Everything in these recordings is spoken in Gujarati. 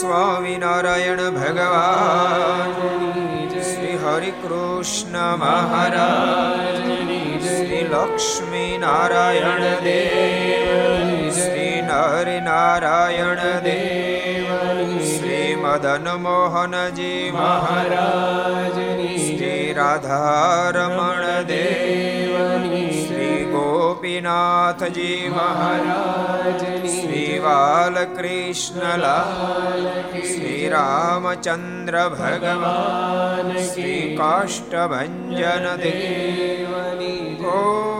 સ્વામિનારાયણ ભગવાન શ્રી હરિકૃષ્ણ મહારાજ શ્રી લક્ષ્મી નારાયણ દેવ શ્રી નરનારાયણ દેવ શ્રી મદન મોહનજી મહારાજ શ્રી રાધારમણ દેવ શ્રીનાથજી મહારાજ શ્રી બાલકૃષ્ણલાલ શ્રી ભગવાન શ્રી કાષ્ટભન દેવની ગો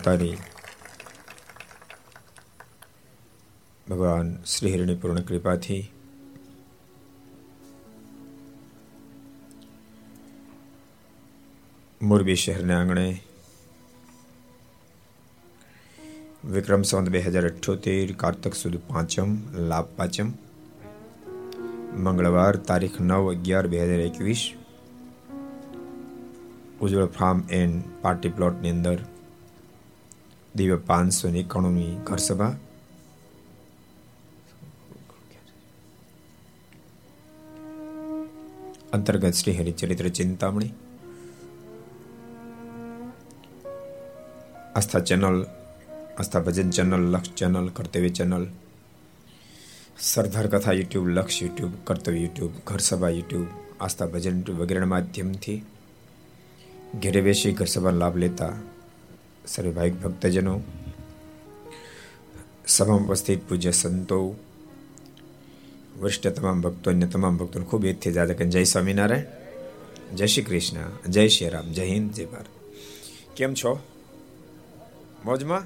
અવતારી ભગવાન શ્રી હરિની પૂર્ણ કૃપાથી મોરબી શહેરના આંગણે વિક્રમ સંવત બે હજાર અઠ્યોતેર, કારતક સુદ પાંચમ, લાભ પાંચમ, મંગળવાર તારીખ નવ અગિયાર બે હજાર એકવીસ, ઉજ્જવળ ફાર્મ એન્ડ પાર્ટી પ્લોટની અંદર દિવ્ય પાંચસો ને એકાણુંની ઘર સભા અંતર્ગત Shri Haricharitra Chintamani Aastha channel Aastha Bhajan channel Laksh channel Kartavya channel Sardar Katha YouTube Laksh YouTube કર્તવ્ય યુટ્યુબ ઘર સભા યુટ્યુબ આસ્થા ભજન વગેરેના માધ્યમથી ઘેરે બેસી ઘર સભાનો લાભ લેતા સર્વે ભાઈ ભક્તજનો, સભામાં ઉપસ્થિત પૂજ્ય સંતો, વરિષ્ઠ તમામ ભક્તો અન્ય તમામ ભક્તોને ખૂબ એજથી જાદા કે જય સ્વામિનારાયણ, જય શ્રી કૃષ્ણ, જય શ્રી રામ, જય હિન્દ, જય ભારત. કેમ છો? મોજમાં?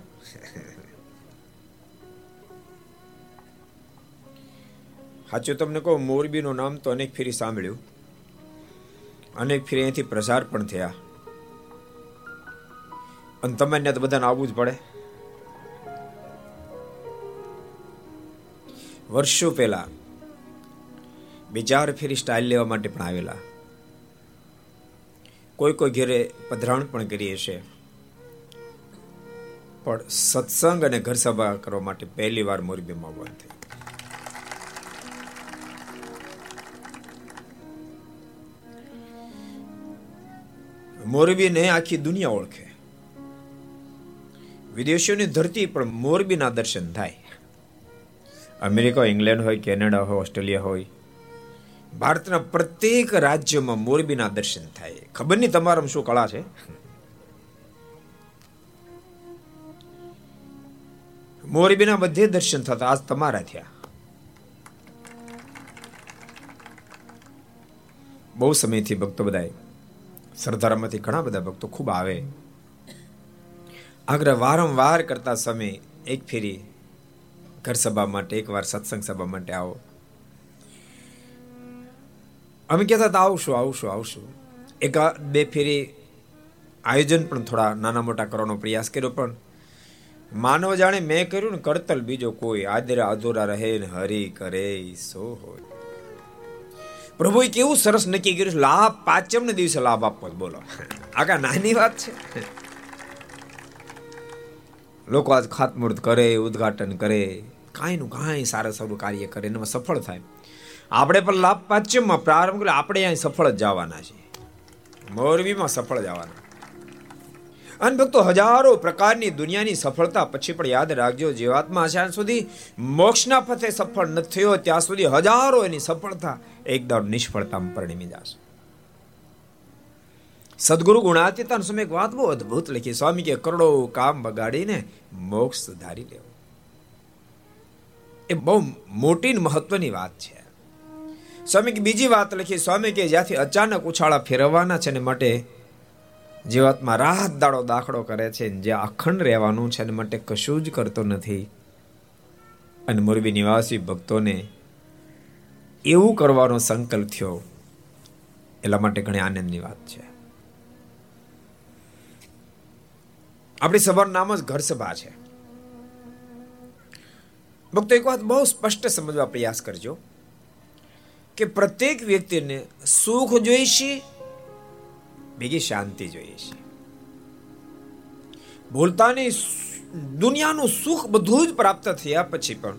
સાચું તમને કહું, મોરબીનું નામ તો અનેક ફેરી સાંભળ્યું. અનેક ફેરી અહીંથી પ્રસાર પણ થયા. અને તમને તો બધાને આવવું જ પડે. વર્ષો પહેલા બે ચાર ફેરી સ્ટાઇલ લેવા માટે પણ આવેલા. કોઈ કોઈ ઘેરે પધરાણ પણ કરીએ છે પણ સત્સંગ અને ઘર સભા કરવા માટે પહેલી વાર મોરબીમાં બંધ થઈ મોરબીને આખી દુનિયા ઓળખે. વિદેશીઓની ધરતી પણ મોરબીના દર્શન થાય. અમેરિકા ઇંગ્લેન્ડ હોય, કેનેડા હોય, ઓસ્ટ્રેલિયા હોય, ભારતના પ્રત્યેક રાજ્યમાં મોરબીના દર્શન થાય. ખબર નહીં તમારામાં શું કળા છે? મોરબીના બધે દર્શન થતા. આજ તમારા થયા. બહુ સમયથી ભક્તો બધાય સરદારામાંથી ઘણા બધા ભક્તો ખૂબ આવે. આગ્રહ વારંવાર કરતા સમય એક ફેરી ઘર સભા માટે, એકવાર સત્સંગ સભા માટે આવો. અમે કહેતા હતા, આવશું આવશું આવશું. એક બે ફેરી આયોજન પણ થોડા નાના મોટા કરવાનો પ્રયાસ કર્યો પણ માનવ જાણે મેં કર્યું ને કરતલ બીજો કોઈ. આદરા અધૂરા રહે ને હરી કરે સો હોય. પ્રભુએ કેવું સરસ નક્કી કર્યું લાભ પાંચમ ને દિવસે લાભ આપવો બોલો. આ નાની વાત છે. લોકો આજ ખાતમુહૂર્ત કરે, ઉદઘાટન કરે કાંઈ નું કાંઈ સારા સારું કાર્ય કરે એમાં સફળ થાય. આપણે પણ લાભ પાંચમમાં પ્રારંભ કર્યો આપણે અહીં સફળ જ જવાના છીએ. મોરબીમાં સફળ જવાના. અને ભક્તો, હજારો પ્રકારની દુનિયાની સફળતા પછી પણ યાદ રાખજો, જીવાત્મા જ્યાં સુધી મોક્ષના પથે સફળ ન થયો, ત્યાં સુધી હજારો એની સફળતા એકદમ નિષ્ફળતામાં પરિણમી જશે. સદગુરુ ગુણાતીતાન સમય એક વાત બહુ અદભુત લખી. સ્વામી કે કરોડો કામ બગાડીને મોક્ષ સુધારી લેવો. એ બહુ મોટી મહત્વની વાત છે. સ્વામી બીજી વાત લખી. સ્વામી કે જ્યાંથી અચાનક ઉછાળા ફેરવવાના છે ને માટે જીવાતમાં રાત દાડો દાખલો કરે છે જે અખંડ રહેવાનું છે એના માટે કશું જ કરતો નથી. અને મોરબી નિવાસી ભક્તોને એવું કરવાનો સંકલ્પ થયો. એટલા માટે ઘણી આનંદની વાત છે. આપણી સભાનું નામ જ ઘર સભા છે. ભક્તો, એક વાત બહુ સ્પષ્ટ સમજવા પ્રયાસ કરજો કે પ્રત્યેક વ્યક્તિને સુખ જોઈશે, બીજી શાંતિ જોઈએ છે બોલતાની દુનિયાનું સુખ બધું જ પ્રાપ્ત થયા પછી પણ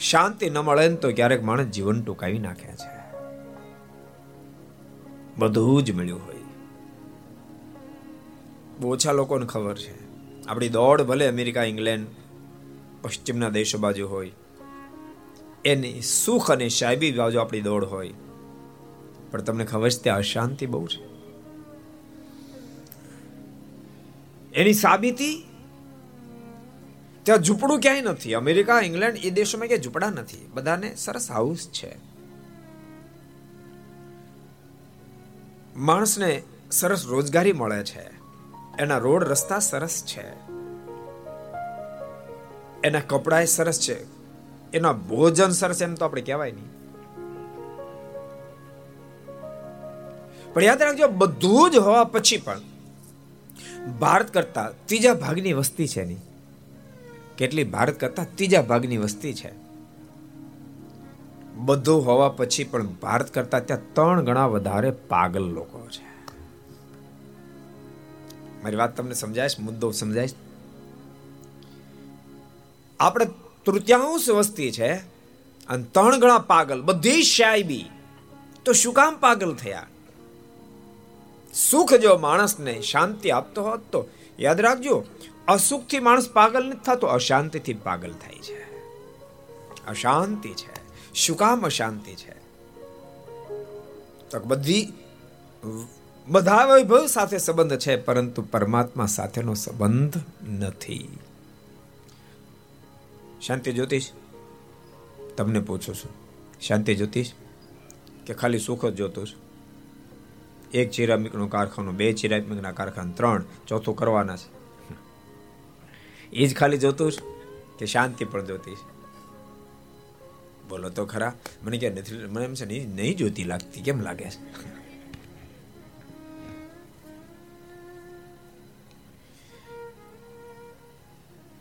શાંતિ ન મળે ને તો ક્યારેક માણસ જીવન ટૂંકાવી નાખે છે. બધું જ મળ્યું હોય ઓછા લોકોને ખબર છે. આપણી દોડ ભલે અમેરિકા, ઇંગ્લેન્ડ, પશ્ચિમના દેશો બાજુ હોય, એની સુખ અને સાહેબી બાજુ આપણી દોડ હોય. પણ તમને ખબર છે ત્યાં અશાંતિ બહુ છે. એની સાબિતી? ત્યાં ઝૂંપડું ક્યાંય નથી. અમેરિકા, ઇંગ્લેન્ડ એ દેશોમાં ક્યાંય ઝૂંપડા નથી. બધાને સરસ હાઉસ છે. માણસને સરસ રોજગારી મળે છે. એના રોડ રસ્તા સરસ છે. એના કપડાય સરસ છે. એના ભોજન સરસ એમ તો આપણે કહેવાય નહીં. પણ યાદ રાખજો, બધું જ હોવા પછી પણ ભારત કરતા ત્રીજા ભાગની વસ્તી છે નહીં કેટલી ભારત કરતા ત્રીજા ભાગની વસ્તી છે. બધું હોવા પછી પણ ભારત કરતા ત્યાં ત્રણ ગણા વધારે પાગલ લોકો છે. મારી વાત તમને સમજાય મુદ્દો સમજાય આપણે તૃતીયાંશ વસ્તી છે અને ત્રણ ગણા પાગલ, બધી શાયબી. તો શું કામ પાગલ થયા? સુખ જો માણસને શાંતિ આપતો હોત તો, યાદ રાખજો, અસુખથી માણસ પાગલ નથી થતો, અશાંતિથી પાગલ થાય છે. અશાંતિ છે. શું કામ અશાંતિ છે? તો બધી બધા વૈભવ સાથે સંબંધ છે, પરંતુ પરમાત્મા સાથેનો સંબંધ નથી. શાંતિ જ્યોતિષ, તમને પૂછું છું. શાંતિ જ્યોતિષ, કે ખાલી સુખ જ જોતું છું? એક ચિરામિકનો કારખાનો, બે ચિરામિકના કારખાના, ત્રણ, ચોથું કરવાના છે. એ જ ખાલી જોતું છું, કે શાંતિ પણ જોતી છે? બોલો તો ખરા. મને ક્યાં નથી, મને એમ છે નહીં જોતી લાગતી. કેમ લાગે છે?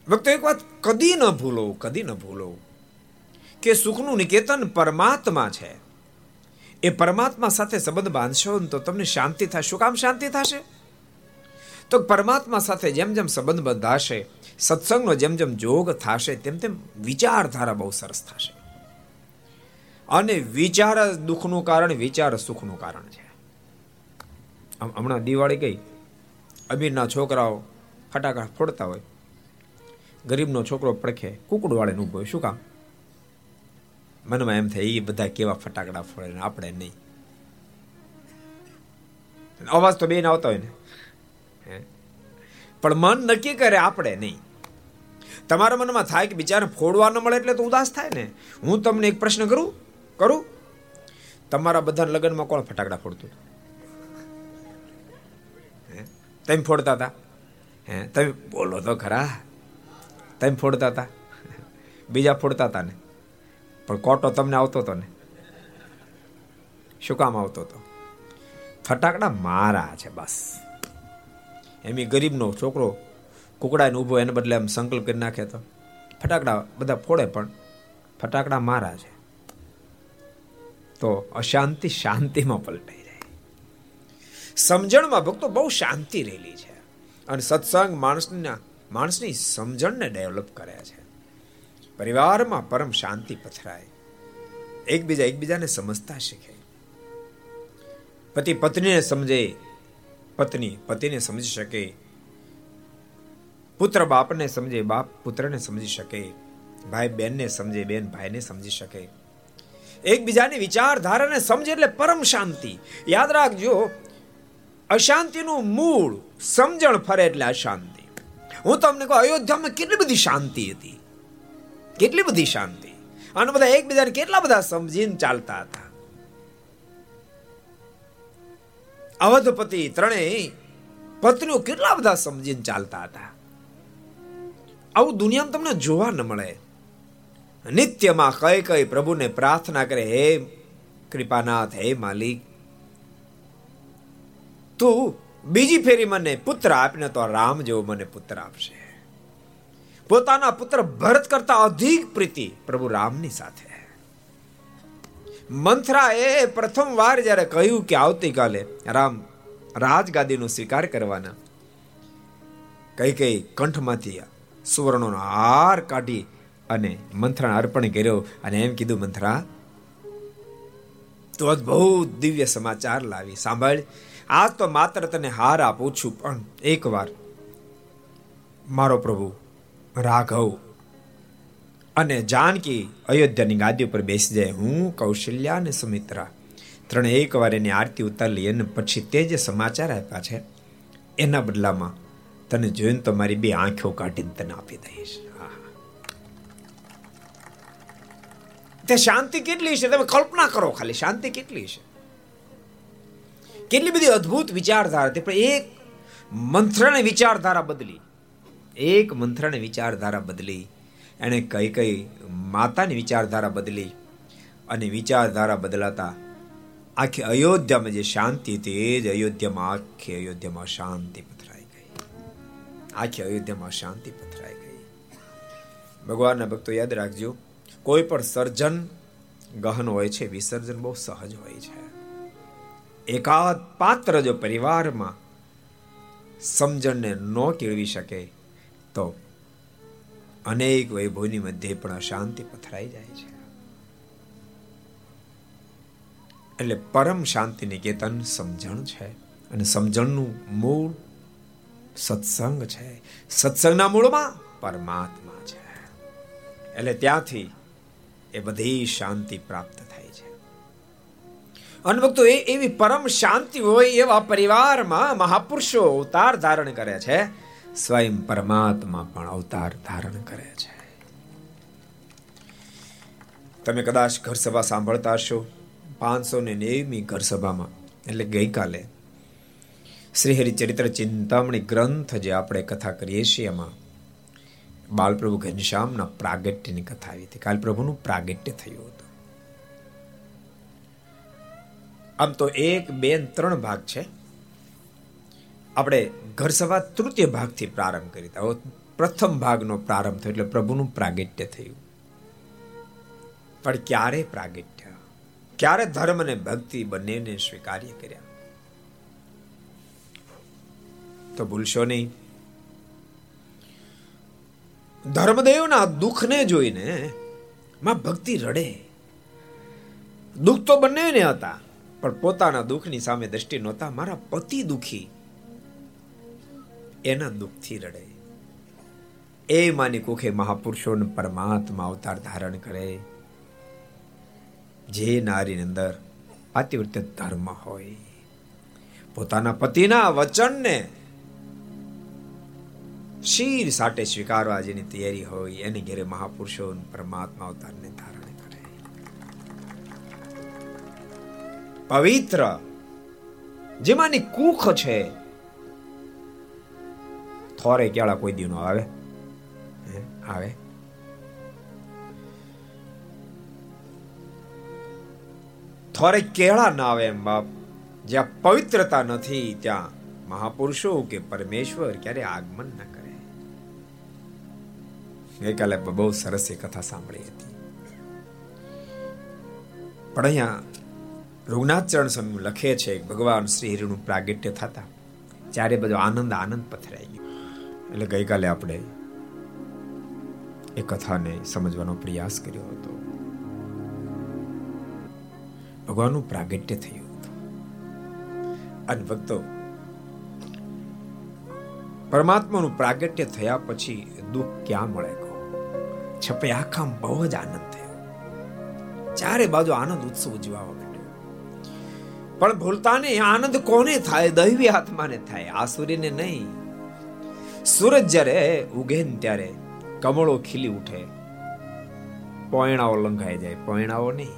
વખતે એક વાત કદી ન ભૂલો, કદી ન ભૂલો કે સુખનું નિકેતન પરમાત્મા છે. એ પરમાત્મા સાથે સંબંધ બાંધશો તો તમને શાંતિ થશે. શું કામ શાંતિ થશે? તો પરમાત્મા સાથે જેમ જેમ સંબંધ બંધાશે, સત્સંગનો જેમ જેમ જોગ થશે, તેમ તેમ વિચારધારા બહુ સરસ થશે. અને વિચાર દુઃખનું કારણ, વિચાર સુખનું કારણ છે. હમણાં દિવાળી ગઈ. અમીરના છોકરાઓ ફટાકડા ફોડતા હોય. ગરીબનો છોકરો પડખે કુકડું વાળે ઊભો હોય, શું કામ? મનમાં એમ થાય એ બધા કેવા ફટાકડા ફોડે આપણે નહીં. અવાજ તો બેન આવતો હોય ને. પણ મન નક્કી કરે આપણે નહીં. તમારા મનમાં થાય કે બિચારા ફોડવા ન મળે એટલે તો ઉદાસ થાય ને. હું તમને એક પ્રશ્ન કરું? કરું? તમારા બધા લગ્નમાં કોણ ફટાકડા ફોડતું તમે ફોડતા હતા? હે? તમે બોલો તો ખરા. તમે ફોડતા હતા બીજા ફોડતા હતા ને. પણ કોટો તમને આવતો હતો ને. શું કામ આવતો હતો ફટાકડા મારા છે બસ. એમ ગરીબનો છોકરો કુકડાને ઊભો એને બદલે એમ સંકલ્પ કરી નાખે તો. ફટાકડા બધા ફોડે પણ ફટાકડા મારા છે. તો અશાંતિ શાંતિમાં પલટાઈ જાય. સમજણમાં ભક્તો બહુ શાંતિ રહેલી છે. અને સત્સંગ માણસના માણસની સમજણને ડેવલપ કરે છે. પરિવારમાં પરમ શાંતિ પથરાય. એકબીજા એકબીજાને સમજતા શીખે. પતિ પત્નીને સમજે, પત્ની પતિને સમજી શકે. પુત્ર બાપને સમજે, બાપ પુત્રને સમજી શકે. ભાઈ બહેનને સમજે, બેન ભાઈને સમજી શકે. એકબીજાની વિચારધારાને સમજે એટલે પરમ શાંતિ. યાદ રાખજો, અશાંતિનું મૂળ સમજણ ફરે એટલે અશાંતિ. હું તમને કહું, અયોધ્યામાં કેટલી બધી શાંતિ હતી. કેટલી બધી શાંતિ. અને બધા એકબીજાને કેટલા બધા સમજીને ચાલતા હતા. અવધપતિ ત્રણેય પત્નીઓ કેટલા બધા સમજીને ચાલતા હતા. આવું દુનિયામાં તમને જોવા ન મળે. નિત્યમાં કઈ કઈ પ્રભુને પ્રાર્થના કરે, હે કૃપાનાથ, હે માલિક. તું બીજી ફેરી મને પુત્ર આપને તો રામ જેવો મને પુત્ર આપશે. પોતાના પુત્ર ભરત કરતા અધિક પ્રીતિ પ્રભુ રામની સાથે. મંથરા એ પ્રથમ વાર જ્યારે કહ્યું કે આવતીકાલે રામ રાજગાદીનો સ્વીકાર કરવાના, કઈ કઈ કંઠમાંથી સુવર્ણોનો હાર કાઢી અને મંથરાને અર્પણ કર્યો અને એમ કીધું, મંથરા, તો અદભુત દિવ્ય સમાચાર લાવી, સાંભળ. આજ તો માત્ર તને હાર આપું છું, પણ એકવાર મારો પ્રભુ રાઘવ અને જાનકી અયોધ્યાની ગાદી ઉપર બેસી જાય. હું, કૌશલ્યા અને સુમિત્રા ત્રણે એકવાર એની આરતી ઉતારી અને પછી તે જે સમાચાર આપ્યા છે, એના બદલામાં તને જોઈને તો મારી બે આંખો કાઢીને તને આપી દઈશ. તે શાંતિ કેટલી છે? તમે કલ્પના કરો ખાલી, શાંતિ કેટલી છે? કેટલી બધી અદ્ભુત વિચારધારા પણ એક મંત્રને વિચારધારા બદલી. એક મંત્રને વિચારધારા બદલી, એણે કઈ કઈ માતાની વિચારધારા બદલી અને વિચારધારા બદલાતા આખી અયોધ્યામાં જે શાંતિ હતી, એ જ અયોધ્યામાં આખી અયોધ્યામાં શાંતિ પથરાઈ ગઈ. આખી અયોધ્યામાં શાંતિ પથરાઈ ગઈ. ભગવાનના ભક્તો યાદ રાખજો, કોઈ પણ સર્જન ગહન હોય છે, વિસર્જન બહુ સહજ હોય છે. એકાદ પાત્ર જો પરિવારમાં સમજણને ન કેળવી શકે, તો અનેક વૈભવની મધ્યે પણ અશાંતિ પથરાઈ જાય છે. એટલે પરમ શાંતિ નિકેતન સમજણ છે અને સમજણનું મૂળ સત્સંગ છે. સત્સંગના મૂળમાં પરમાત્મા છે. એટલે ત્યાંથી એ બધી શાંતિ પ્રાપ્ત થાય. અનભક્તો, એ એવી પરમ શાંતિ હોય એવા પરિવારમાં મહાપુરુષો અવતાર ધારણ કરે છે. સ્વયં પરમાત્મા પણ અવતાર ધારણ કરે છે. તમે કદાચ ઘર સભા સાંભળતા હશો, પાંચસો ને નેવમી ઘર સભામાં, એટલે ગઈકાલે શ્રી હરિચરિત્ર ચિંતામણી ગ્રંથ જે આપણે કથા કરીએ છીએ એમાં, બાલપ્રભુ ઘનશ્યામના પ્રાગટ્યની કથા આવી હતી. કાલ પ્રભુનું પ્રાગટ્ય થયું હતું. આમ તો એક, બે ત્રણ ભાગ છે. આપણે ઘર સભા તૃતીય ભાગથી પ્રારંભ કરી હતા પ્રથમ ભાગનો પ્રારંભ થયો એટલે પ્રભુનું પ્રાગટ્ય થયું. પણ ક્યારે પ્રાગટ્ય? ક્યારે ધર્મ અને ભક્તિ બંનેને સ્વીકાર્ય કર્યા? તો ભૂલશો નહીં. ધર્મદેવના દુઃખને જોઈને માં ભક્તિ રડે. દુઃખ તો બંનેને હતા. પણ પોતાના દુઃખની સામે દ્રષ્ટિ નહોતા. મારા પતિ દુઃખી. એના દુઃખથી રડે. એ માની કુખે મહાપુરુષો પરમાત્મા અવતાર ધારણ કરે. જે નારીની અંદર પાતિવૃત્ય ધર્મ હોય. પોતાના પતિના વચનને શીર સાટે સ્વીકારવા જેની તૈયારી હોય, એની ઘેરે મહાપુરુષો પરમાત્મા અવતારને ધારણ પવિત્ર, જેમાંની કુખ છે. થોરે કેળા કોઈ દી નો આવે આવે? થોરે કેળા ના આવે એમ બાપ. જ્યાં પવિત્રતા નથી, ત્યાં મહાપુરુષો કે પરમેશ્વર ક્યારે આગમન ના કરે. ગઈકાલે બહુ સરસ એ કથા સાંભળી હતી. પણ અહીંયા રઘુનાથ ચરણ સ્વામી લખે છે, ભગવાન શ્રી હરિનું પ્રાગટ્ય થતા. ચારે બધો આનંદ આનંદ પથરાઈ ગયો. એટલે ગઈકાલે આપણે એ કથાને સમજવાનો પ્રયાસ કર્યો હતો. ભગવાનનું પ્રાગટ્ય થયું હતું. અને ભક્તો, પરમાત્માનું પ્રાગટ્ય થયા પછી દુઃખ ક્યાં મળે કહો? છપે આખા બહુ જ આનંદ થયો. ચારે બાજુ આનંદ ઉત્સવ ઉજવા પણ ભૂલતા ને આનંદ કોને થાય? દૈવી આત્માને થાય આસુરીને નહીં. સૂરજ જ્યારે ઉગે ને ત્યારે કમળો ખીલી ઉઠે. પોયણાઓ લંઘાઈ જાય, પોયણાઓ નહીં.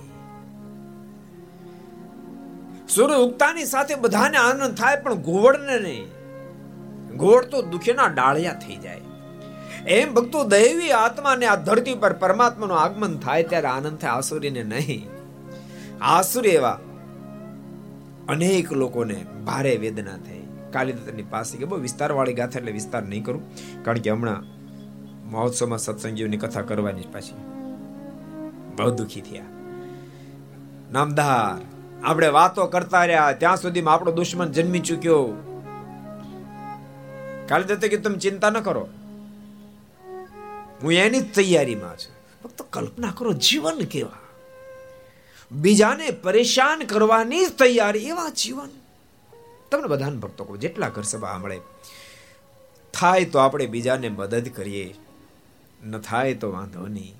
સૂર્ય ઉગતાની સાથે બધાને આનંદ થાય, પણ ઘોવડને નહીં. ઘોડ તો દુખેના ડાળિયા થઈ જાય. એમ ભક્તો દૈવી આત્માને આ ધરતી પર પરમાત્માનું આગમન થાય, ત્યારે આનંદ થાય આસુરીને નહીં. આસુરી એવા અનેક લોકોને ભારે વેદના થઈ. કાલિદત્તની પાસે કે બહુ વિસ્તારવાળી ગાથા એટલે વિસ્તાર નહીં કરું. કારણ કે હમણાં મહોત્સવમાં સત્સંગીઓની કથા કરવાની પાછી બહુ દુખી થયા. નામદાર, આપણે વાતો કરતા રહ્યા. ત્યાં સુધીમાં આપણો દુશ્મન જન્મી ચૂક્યો. કાલિદાસે કે તમે ચિંતા ન કરો. હું એની જ તૈયારીમાં છું. ફક્ત કલ્પના કરો, જીવન કેવા. બીજાને પરેશાન કરવાની તૈયારી. એવા જીવન. તમને બધાને ભક્તો કહો, જેટલા ઘર સભા સાંભળે, થાય તો આપણે બીજાને મદદ કરીએ, ન થાય તો વાંધો નહીં.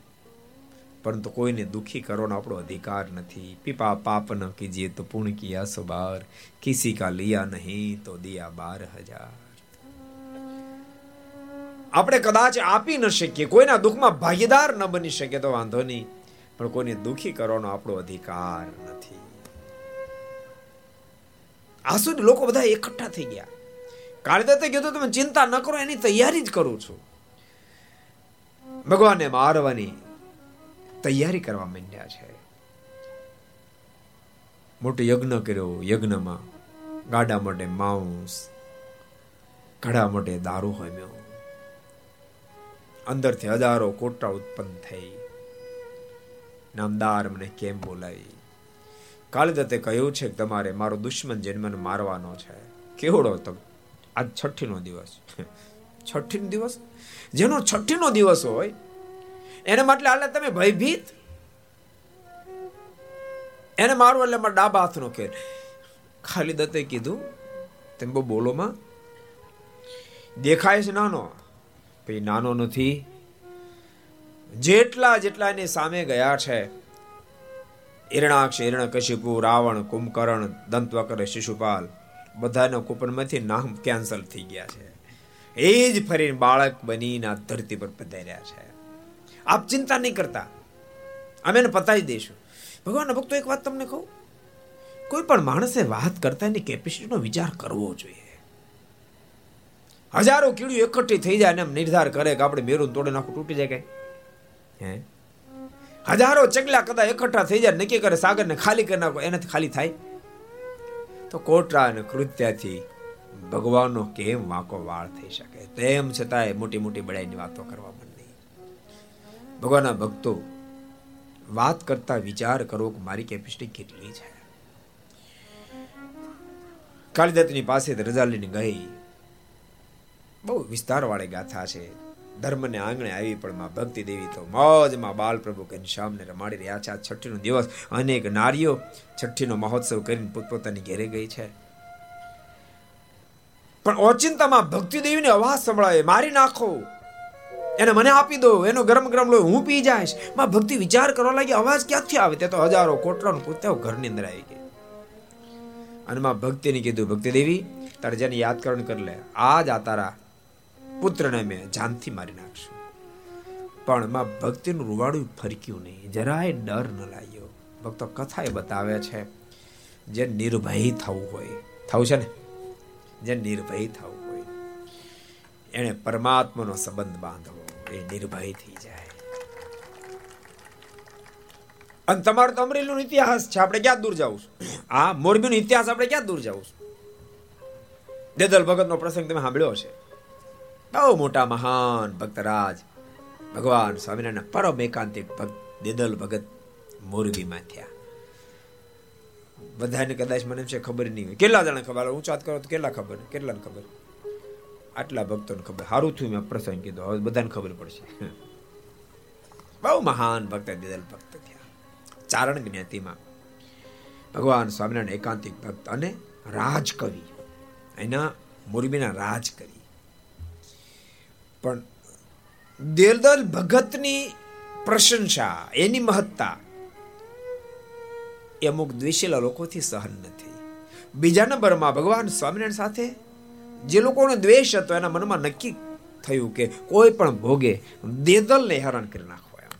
પરંતુ કોઈને દુઃખી કરવાનો આપણો અધિકાર નથી. પીપા પાપ ન કીજીએ તો પૂર્ણ કિયા સો બાર કિસી કા લિયા નહીં તો દિયા બાર હજાર. આપણે કદાચ આપી ન શકીએ, કોઈના દુઃખમાં ભાગીદાર ન બની શકે તો વાંધો નહીં. પણ કોઈને દુખી કરવાનો આપણો અધિકાર નથી. આ સુધી લોકો બધા એકઠા થઈ ગયા. કાળીદત્તે કીધું તમે ચિંતા ન કરો, એની તૈયારી જ કરું છું. ભગવાનને મારવાની તૈયારી કરવા માંડ્યા છે. મોટો યજ્ઞ કર્યો, યજ્ઞમાં ગાડા માટે માંસ, ઘડા માટે દારૂ હોમ્યો. અંદરથી હજારો કોટા ઉત્પન્ન થઈ. નામદાર મને કેમ બોલાવી? કાળદત્તે કહ્યું છે કે તમારે મારો દુશ્મન જન્મને મારવાનો છે. કેવડો તો આજ છઠ્ઠીનો દિવસ. છઠ્ઠીનો દિવસ? જેનો છઠ્ઠીનો દિવસ હોય, એને માટે આલે તમે ભયભીત? એને મારું એટલે મારા ડાબા હાથનો ખેર ખાલી દત્તે કીધું, તેમ બોલોમાં. દેખાય છે નાનો. પછી નાનો નથી. જેટલા જેટલા એની સામે ગયા છે હિરણાક્ષ હિરણકશિપુ રાવણ, કુંભકર્ણ, દંતવકર, શિશુપાલ, બધાના કૂપનમાંથી નામ કેન્સલ થઈ ગયા છે. એ જ ફરીને બાળક બનીને આ ધરતી પર પધાર્યા છે. આપ ચિંતા નહીં કરતા. અમે એને પતાવી દઈશું. ભગવાનના ભક્તો એક વાત તમને કહું? કોઈ પણ માણસે વાત કરતા એની કેપેસિટીનો વિચાર કરવો જોઈએ. હજારો કીડીઓ એકઠી થઈ જાય ને એમ નિર્ધાર કરે કે આપણે મેરું તોડે નાખું, તૂટી જાય કઈ. હજારો ચકલા કદાચ એકઠા થઈ જાય, નક્કી કરે સાગરને ખાલી કરી નાખો, એનાથી ખાલી થાય? તો કોટરા અને કૃત્યાથી ભગવાનનો કેમ વાંકો વાળ થઈ શકે? તેમ છતાંય મોટી મોટી બડાઈની વાતો કરવા માંડી. ભગવાનના ભક્તો વાત કરતા વિચાર કરો કે મારી કેપેસિટી કેટલી છે? કાલિદત્તની પાસે રજા લઈને ગઈ. બહુ વિસ્તારવાળી ગાથા છે. ધર્મને આંગણે આવી, પણ માં ભક્તિ દેવી તો મોજમાં બાલ પ્રભુ ઘનશ્યામને રમાડી રહ્યા છે. આ છઠ્ઠીનો દિવસ અનેક નારીઓ છઠ્ઠીનો મહોત્સવ કરીને પોતપોતાની ઘેરે ગઈ છે. પણ ઓચિંતામાં ભક્તિ દેવીને અવાજ સંભળાય મારી નાખો, એને મને આપી દો, એનો ગરમ ગરમ લોહી હું પી જાઈશ. માં ભક્તિ વિચાર કરવા લાગી અવાજ ક્યાંથી આવે? તે તો હજારો કોટરાનો કૂત્યાઓ ઘરની અંદર આવી ગઈ અને માં ભક્તિને કીધું, ભક્તિ દેવી, તારે જેને યાદ કરણ કરી લે આજ આ તારા પુત્રને મેં જાનથી મારી નાખશું. પણ માં ભક્તિનું રૂવાડું ફરક્યું નહીં. જરાય ડર ન લાગ્યો. ભક્તો કથા એ બતાવે છે, જે નિર્ભય થવું હોય. થવું છે ને? જે નિર્ભય થવું હોય. એને પરમાત્માનો સંબંધ બાંધવો. એ નિર્ભય થઈ જાય. અને તમારો તો અમરેલીનો ઇતિહાસ છે. આપણે ક્યાં દૂર જવું આ મોરબીનો ઇતિહાસ આપણે ક્યાં દૂર જવું દેદલ ભગતનો પ્રસંગ તમે સાંભળ્યો છે બહુ મોટા મહાન ભક્તરાજ. ભગવાન સ્વામિનારાયણ પરમ એકાંતિક ભક્ત દેદલ ભગત મોરબીમાં થયા. બધાને કદાચ મને છે ખબર નહીં હોય. કેટલા જણા ખબર? હું વાત કરો તો કેટલા ખબર? કેટલાને ખબર? આટલા ભક્તોને ખબર. સારું થયું મેં પ્રસંગ કીધો. હવે બધાને ખબર પડશે. બહુ મહાન ભક્ત દેદલ ભક્ત થયા. ચારણ જ્ઞાતિમાં. ભગવાન સ્વામિનારાયણ એકાંતિક ભક્ત અને રાજકવિ. એના મોરબીના રાજકવિ. પણ દેવદલ ભગતની પ્રશંસા, એની મહત્તા એ અમુક દ્વેષેલા લોકોથી સહન નથી બીજા નંબરમાં ભગવાન સ્વામિનારાયણ સાથે જે લોકોનો દ્વેષ હતો, એના મનમાં નક્કી થયું કે કોઈ પણ ભોગે દેદલને હેરાન કરી નાખો એમ.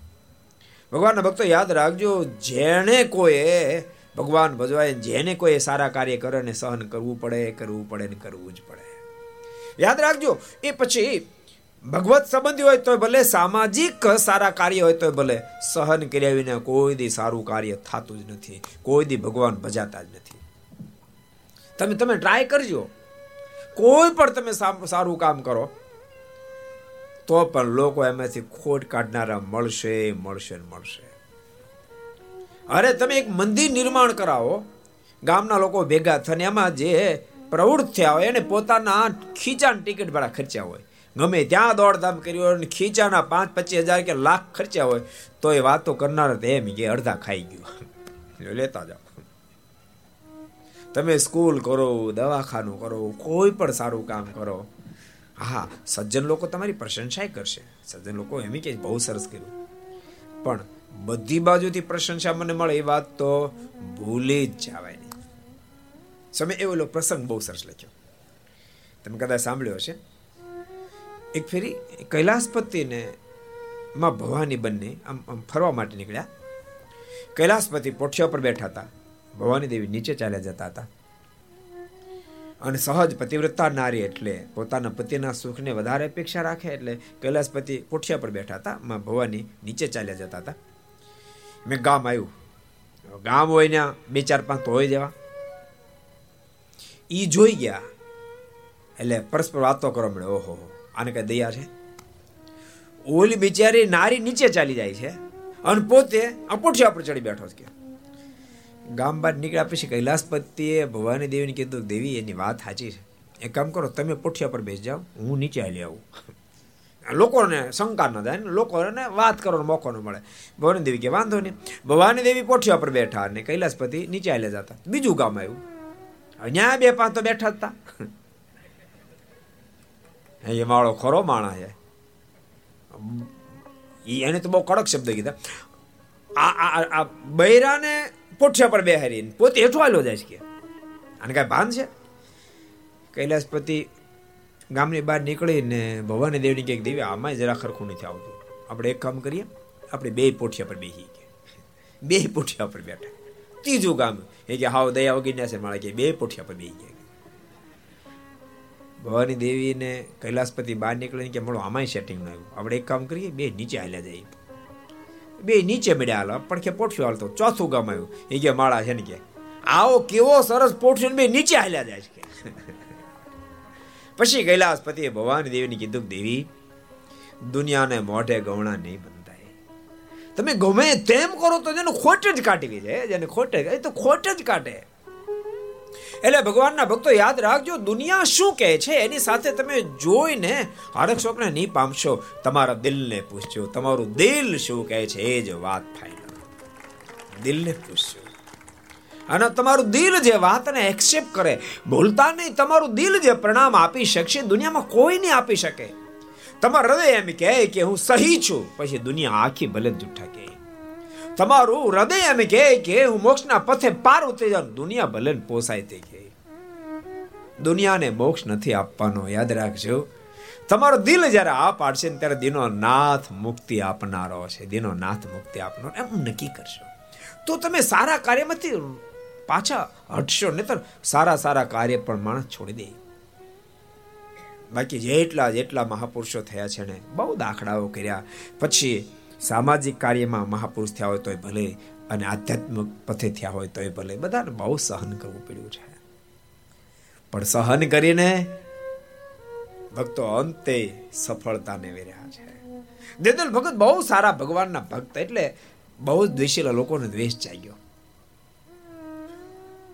ભગવાનના ભક્તો યાદ રાખજો, જેણે કોઈએ ભગવાન ભજવાય જેને કોઈ સારા કાર્ય કરે ને સહન કરવું પડે કરવું પડે ને કરવું જ પડે. યાદ રાખજો, એ પછી ભગવત સંબંધી હોય તો ભલે, સામાજિક સારા કાર્ય હોય તો ભલે, સહન કર્યા વિના કોઈ દી સારું કાર્ય થતું જ નથી, કોઈ દી ભગવાન ભજાતા જ નથી. તમે તમે ટ્રાય કરજો. કોઈ પણ તમે સારું કામ કરો, તો પણ લોકો એમાંથી ખોટ કાઢનારા મળશે મળશે મળશે. અરે, તમે એક મંદિર નિર્માણ કરાવો, ગામના લોકો ભેગા થઈને, એમાં જે પ્રવૃત્ત થયા હોય, એને પોતાના ખીચાની ટિકિટ ભાડા ખર્ચ્યા હોય. ગમે ત્યાં દોડધામ કરી હોય અને ખીચાના પાંચ પચીસ હજાર કે લાખ ખર્ચ્યા હોય, તો એ વાતો કરનાર એમ કે અડધા ખાઈ ગયો. લેતા જાઓ. તમે સ્કૂલ કરો, દવાખાનું કરો, કોઈ પણ સારું કામ કરો. હા, સજ્જન લોકો તમારી પ્રશંસા કરશે. સજ્જન લોકો એમ કે બહુ સરસ કર્યું. પણ બધી બાજુથી પ્રશંસા મને મળે એ વાત તો ભૂલી જ જવાય નહીં. સમય એવો પ્રસંગ બહુ સરસ લખ્યો. તમે કદાચ સાંભળ્યો હશે. એક ફેરી કૈલાસપતિ ને માં ભવાની બંને આમ આમ ફરવા માટે નીકળ્યા. કૈલાસપતિ પોઠિયા પર બેઠા હતા. ભવાની દેવી નીચે ચાલ્યા જતા હતા. અને સહજ પતિવ્રતા નારી એટલે પોતાના પતિના સુખને વધારે અપેક્ષા રાખે એટલે કૈલાસપતિ પોઠિયા પર બેઠા હતા. માં ભવાની નીચે ચાલ્યા જતા હતા. મેં ગામ આવ્યું ગામ હોય ને બે ચાર પાંચ તો હોય જેવા. ઈ જોઈ ગયા. એટલે પરસ્પર વાતો કરવા મળે. ઓહો આને કઈ દયા છે? ઓલી બિચારી નારી નીચે ચાલી જાય છે અને પોતે અપોઠિયા પર ચડી બેઠો છે ગામ બહાર નીકળ્યા પછી કૈલાસપતિએ ભવાની દેવીને કીધું, દેવી, એની વાત સાચી છે. એક કામ કરો, તમે પોઠિયા પર બેસી જાઓ, હું નીચે હાલી આવું. લોકોને શંકા ન થાય ને, લોકોને વાત કરવાનો મોકો ન મળે. ભવાની દેવી કે, વાંધો નહીં. ભવાની દેવી પોઠિયા પર બેઠા અને કૈલાસપતિ નીચે હાલ્યા જતા. બીજું ગામ આવ્યું. અહીંયા બે પાંચ તો બેઠા હતા. એ માળો ખરો માણા છે. એને તો બહુ કડક શબ્દ કીધા. આ આ બૈરાને પોઠિયા પર બેહારીને પોતે હેઠો આલો જાય છે કે. આને કાંઈ ભાન છે? કૈલાસપતિ ગામની બહાર નીકળીને ભવાની દેવની કંઈક દેવી આમાં જરા ખરખું નથી આવતું. આપણે એક કામ કરીએ, આપણે બે પોઠિયા પર બેસી ગયા બે પોઠિયા પર બેઠા. ત્રીજું ગામ એ કે હાવ દયા વગીને છે મારે કે, બે પોઠિયા પર બેસી ગયા ભવાની દેવીને કૈલાસપતિ બહાર નીકળીને કે મળો, આમાંય સેટિંગ ન આવ્યું. આપણે એક કામ કરીએ, બે નીચે હાલ્યા જઈએ. બે નીચે મળ્યા હાલ, પણ કે પોઠ્યું હાલતો, ચોથું ગામ આવ્યું. એ કે માળા છે ને કે, આવો કેવો સરસ પોઠ્યું બે નીચે હાલ્યા જાય છે પછી કૈલાસપતિએ ભવાની દેવીને કીધું દેવી, દુનિયાને મોઢે ગવણા નહીં બનતા તમે ગમે તેમ કરો તો જેને ખોટ જ કાઢવી છે, જેને ખોટે, એ તો ખોટ જ કાઢે. એટલે ભગવાનના ભક્તો યાદ રાખજો, દુનિયા શું કહે છે એની સાથે તમે જોઈને હરક સ્વપ્ન નહીં પામશો. તમારા દિલને પૂછજો, તમારું દિલ શું કહે છે એ જ વાત ફાઈનલ દિલને પૂછજો. અને તમારું દિલ જે વાતને એક્સેપ્ટ કરે બોલતા નહીં, તમારું દિલ જે પ્રણામ આપી શકશે, દુનિયામાં કોઈ નહીં આપી શકે. તમારું હૃદય એમ કહે કે હું સહી છું, પછી દુનિયા આખી ભલે જૂઠા કહે. તમારું હૃદય એમ કહે કે હું મોક્ષના પથે પાર ઉતરી જાઉં, દુનિયા ભલે પોસાય તે કહે. દુનિયાને મોક્ષ નથી આપવાનો. યાદ રાખજો. તમારો દિલ જ્યારે આ પાડશે ને ત્યારે દિનો નાથ મુક્તિ આપનારો છે. દિનો નાથ મુક્તિ આપનારો. એમ નક્કી કરશો તો તમે સારા કાર્યમાંથી પાછા હટશો, નહીતર સારા સારા કાર્ય પણ માણસ છોડી દે. બાકી જેટલા જેટલા મહાપુરુષો થયા છે ને, બહુ દાખલાઓ કર્યા. પછી સામાજિક કાર્યમાં મહાપુરુષ થયા હોય તોય ભલે, અને આધ્યાત્મિક પથે થયા હોય તોય ભલે, બધાને બહુ સહન કરવું પડ્યું છે. પણ સહન કરીને ભક્તો અંતે સફળતાને વેર્યા છે. દેદલ ભગત બહુ સારા ભગવાનના ભક્ત એટલે બહુ જ દ્વેષેલા લોકોને દ્વેષ જાગ્યો.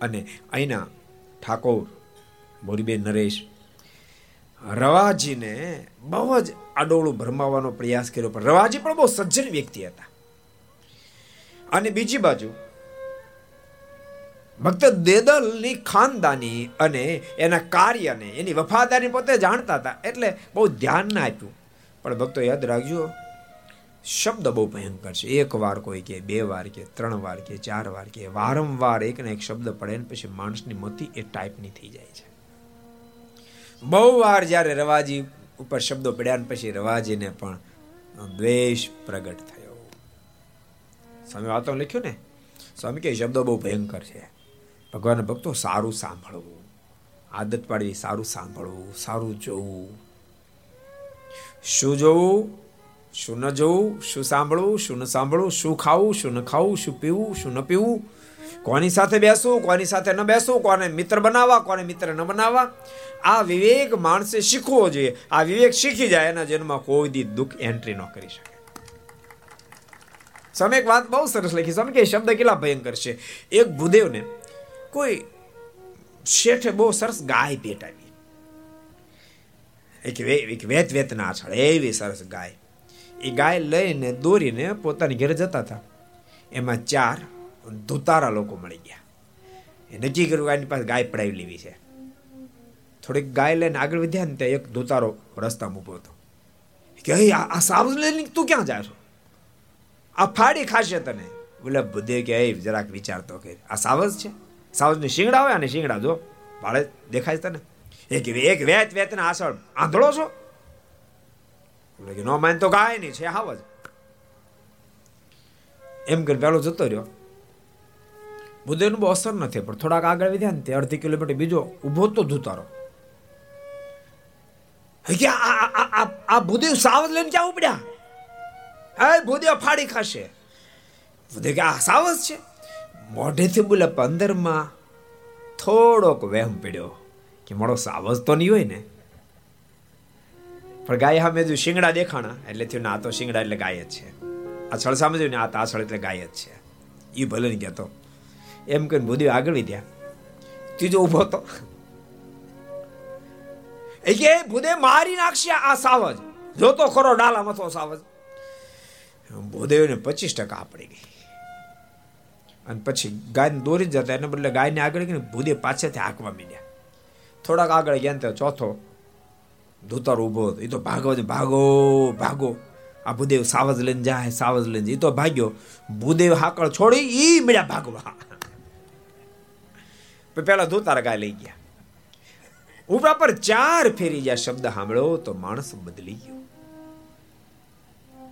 અને અહીંના ઠાકોર મોરીબેન નરેશ, રવાજીને બહુ જ આડોળું ભરમાવાનો પ્રયાસ કર્યો, પણ રવાજી પણ બહુ સજ્જન વ્યક્તિ હતા. અને બીજી બાજુ ભક્ત દેદલની ખાનદાની અને એના કાર્યને, એની વફાદારી પોતે જાણતા હતા, એટલે બહુ ધ્યાન ના આપ્યું. પણ ભક્તો યાદ રાખજો, શબ્દ બહુ ભયંકર છે. એક વાર કોઈ કે, બે વાર કે, ત્રણ વાર કે, ચાર વાર કે, વારંવાર એક ને એક શબ્દ પડે ને પછી માણસની મોતી એ ટાઈપની થઈ જાય છે. બહુ વાર જ્યારે રવાજી ઉપર શબ્દો પડ્યા ને પછી રવાજીને પણ દ્વેષ પ્રગટ થયો. સ્વામી વાતો લખ્યું ને? સ્વામી કે, શબ્દો બહુ ભયંકર છે. ભગવાન ભક્તો સારું સાંભળવું. આદત પાડવી, સારું સાંભળવું, સારું જોવું. શું જોવું? શું ન જોવું? શું સાંભળવું? શું ન સાંભળવું? શું ખાવું? શું ન ખાવું? શું પીવું? શું ન પીવું? કોની સાથે બેસવું? કોની સાથે ન બેસવું? કોને મિત્ર બનાવવા? કોને મિત્ર ન બનાવવા? આ વિવેક માણસે શીખવો જોઈએ. આ વિવેક શીખી જાય, એના જન્મમાં કોઈ દી દુઃખ એન્ટ્રી ન કરી શકે. સ્વામી, એક વાત બહુ સરસ લખી. સ્વામી કે શબ્દ કેટલા ભયંકર છે. એક ભૂદેવને કોઈ શેઠે બહુ સરસ ગાય પેટાવી. એક એક વેત વેતના છળ એવી સરસ ગાય. એ ગાય લઈને દોરીને પોતાની ઘરે જતા હતા એમાં ચાર ધુતારા લોકો મળી ગયા. એ નક્કી કર્યું ગાયની પાસે ગાય પડાવી લેવી છે. થોડીક ગાય લઈને આગળ વધ્યા ને ત્યાં એક ધુતારો રસ્તામાં ઊભો હતો. કે આ સાવજ લઈને તું ક્યાં જાય છો આ ફાડી ખાશે તને. બોલે બુદ્ધે કે જરાક વિચારતો કે આ સાવજ છે? સાવજને શિંગડા હોય અને શિંગડા, જો. ભાડે દેખાય તને? એક એક વેત વેતના આસળ. આંધળો છો? ન નો માન તો કાંઈ નહીં છે હાવજ એમ કરી પેલો જતો રહ્યો. બુદ્ધિનું બહુ અસર નથી પણ થોડાક આગળ વધ્યા ને તે અડધી કિલોમીટર બીજો ઊભો તો ધૂતારો કે આ ભૂદેવ સાવજ લઈને ક્યાં ઉપડ્યા? હે, ભૂદેવ ફાડી ખાશે. ભૂદેવ કે આ સાવજ છે? મોઢેથી બોલે પંદરમાં થોડોક વહેમ પડ્યો કે મોડો સાવજ તો નહીં હોય ને. પણ ગાય સામે જો શિંગડા દેખાણા, એટલે થયું ના તો શિંગડા એટલે ગાય જ છે. આ છળ સામે જોયું ને, આ તાછળ એટલે ગાય જ છે. એ ભલે નહીં કહેતો. એમ કહીને ભૂદેવ આગળ વધ્યા. ત્રીજો ઊભો હતો. એ કે, ભૂદેવ, મારી નાખશે આ સાવજ. જોતો ખરો ડાલા મથો સાવજ. ભૂદેવને પચીસ ટકા આપડી ગઈ. અને પછી ગાયને દોરી જતા એને બદલે ગાયને આગળ ગઈને ભૂદે પાછળથી હાંકવા માંડ્યા. થોડાક આગળ ગયા ને ચોથો ધૂતર ઊભો હતો. એ તો ભાગો ભાગો ભાગો. આ ભૂદેવ સાવજ લઈને જાય, સાવજ લઈને જાય. એ તો ભાગ્યો. ભૂદેવ હાકળ છોડી ઈ મળ્યા ભાગવા. પેલા ધૂતાર ગાય લઈ ગયા. ઉપરા પર ચાર ફેરી જ્યાં શબ્દ સાંભળ્યો તો માણસ બદલી ગયો.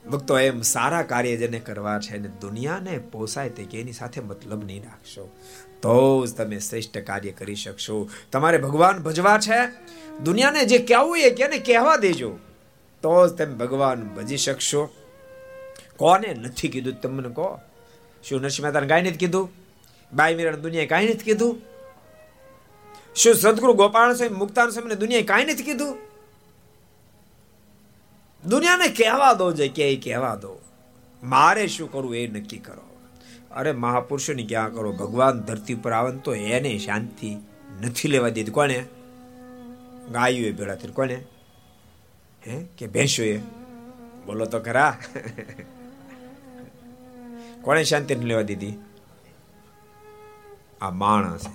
ભક્તો, એમ સારા કાર્ય જેને કરવા છે અને દુનિયાને પોસાય તે કે એની સાથે મતલબ નહીં રાખશો. તો જ તમે શ્રેષ્ઠ કાર્ય કરી શકશો. તમારે ભગવાન ભજવા છે? દુનિયાને જે કહેવું એ કેને કહેવા દેજો. તો જ તમે ભગવાન ભજી શકશો. કોને નથી કીધું તમને કહો? શું નરસિંહ મહેતાને કાંઈ નથી કીધું? બાઈ મિરણ દુનિયાએ કાંઈ નથી કીધું? શું સદગુરુ ગોપાલ સાહેબ મુક્તાન સાહેબ દુનિયાએ કાંઈ નથી કીધું? દુનિયાને કહેવા દો જે કે કહેવા દો. મારે શું કરવું એ નક્કી કરો. અરે મહાપુરુષોની ક્યાં કરો? ભગવાન ધરતી પર આવે તો એને શાંતિ નથી લેવા દીધી. કોને ગાયું ભેળા થઈ કોને હે? કે ભેંસો એ બોલો તો ખરા. કોને શાંતિ નથી લેવા દીધી? આ માણસ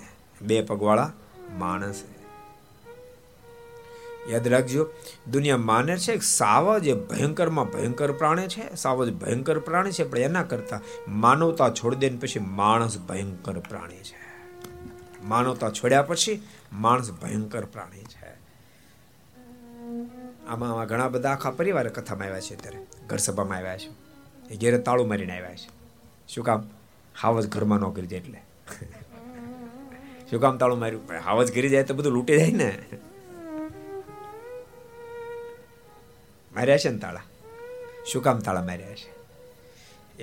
બે પગવાળા માણસ યાદ રાખજો, દુનિયા માને છે કે સાવજ એ ભયંકરમાં ભયંકર પ્રાણી છે સાવજ ભયંકર પ્રાણી છે, પણ એના કરતા માનવતા છોડી દે પછી માણસ ભયંકર પ્રાણી છે. માનવતા છોડ્યા પછી માણસ ભયંકર પ્રાણી છે. આમાં આમાં ઘણા બધા આખા પરિવાર કથામાં આવ્યા છે અત્યારે. ઘર સભામાં આવ્યા છે. એ ઘેરે તાળું મારીને આવ્યા છે. શું કામ? હાવજ ઘરમાં ન કરી જાય એટલે. શું કામ તાળું માર્યું? હાવજ ઘરી જાય તો બધું લૂંટી જાય ને. માર્યા છે ને તાળા? શું કામ તાળા માર્યા છે?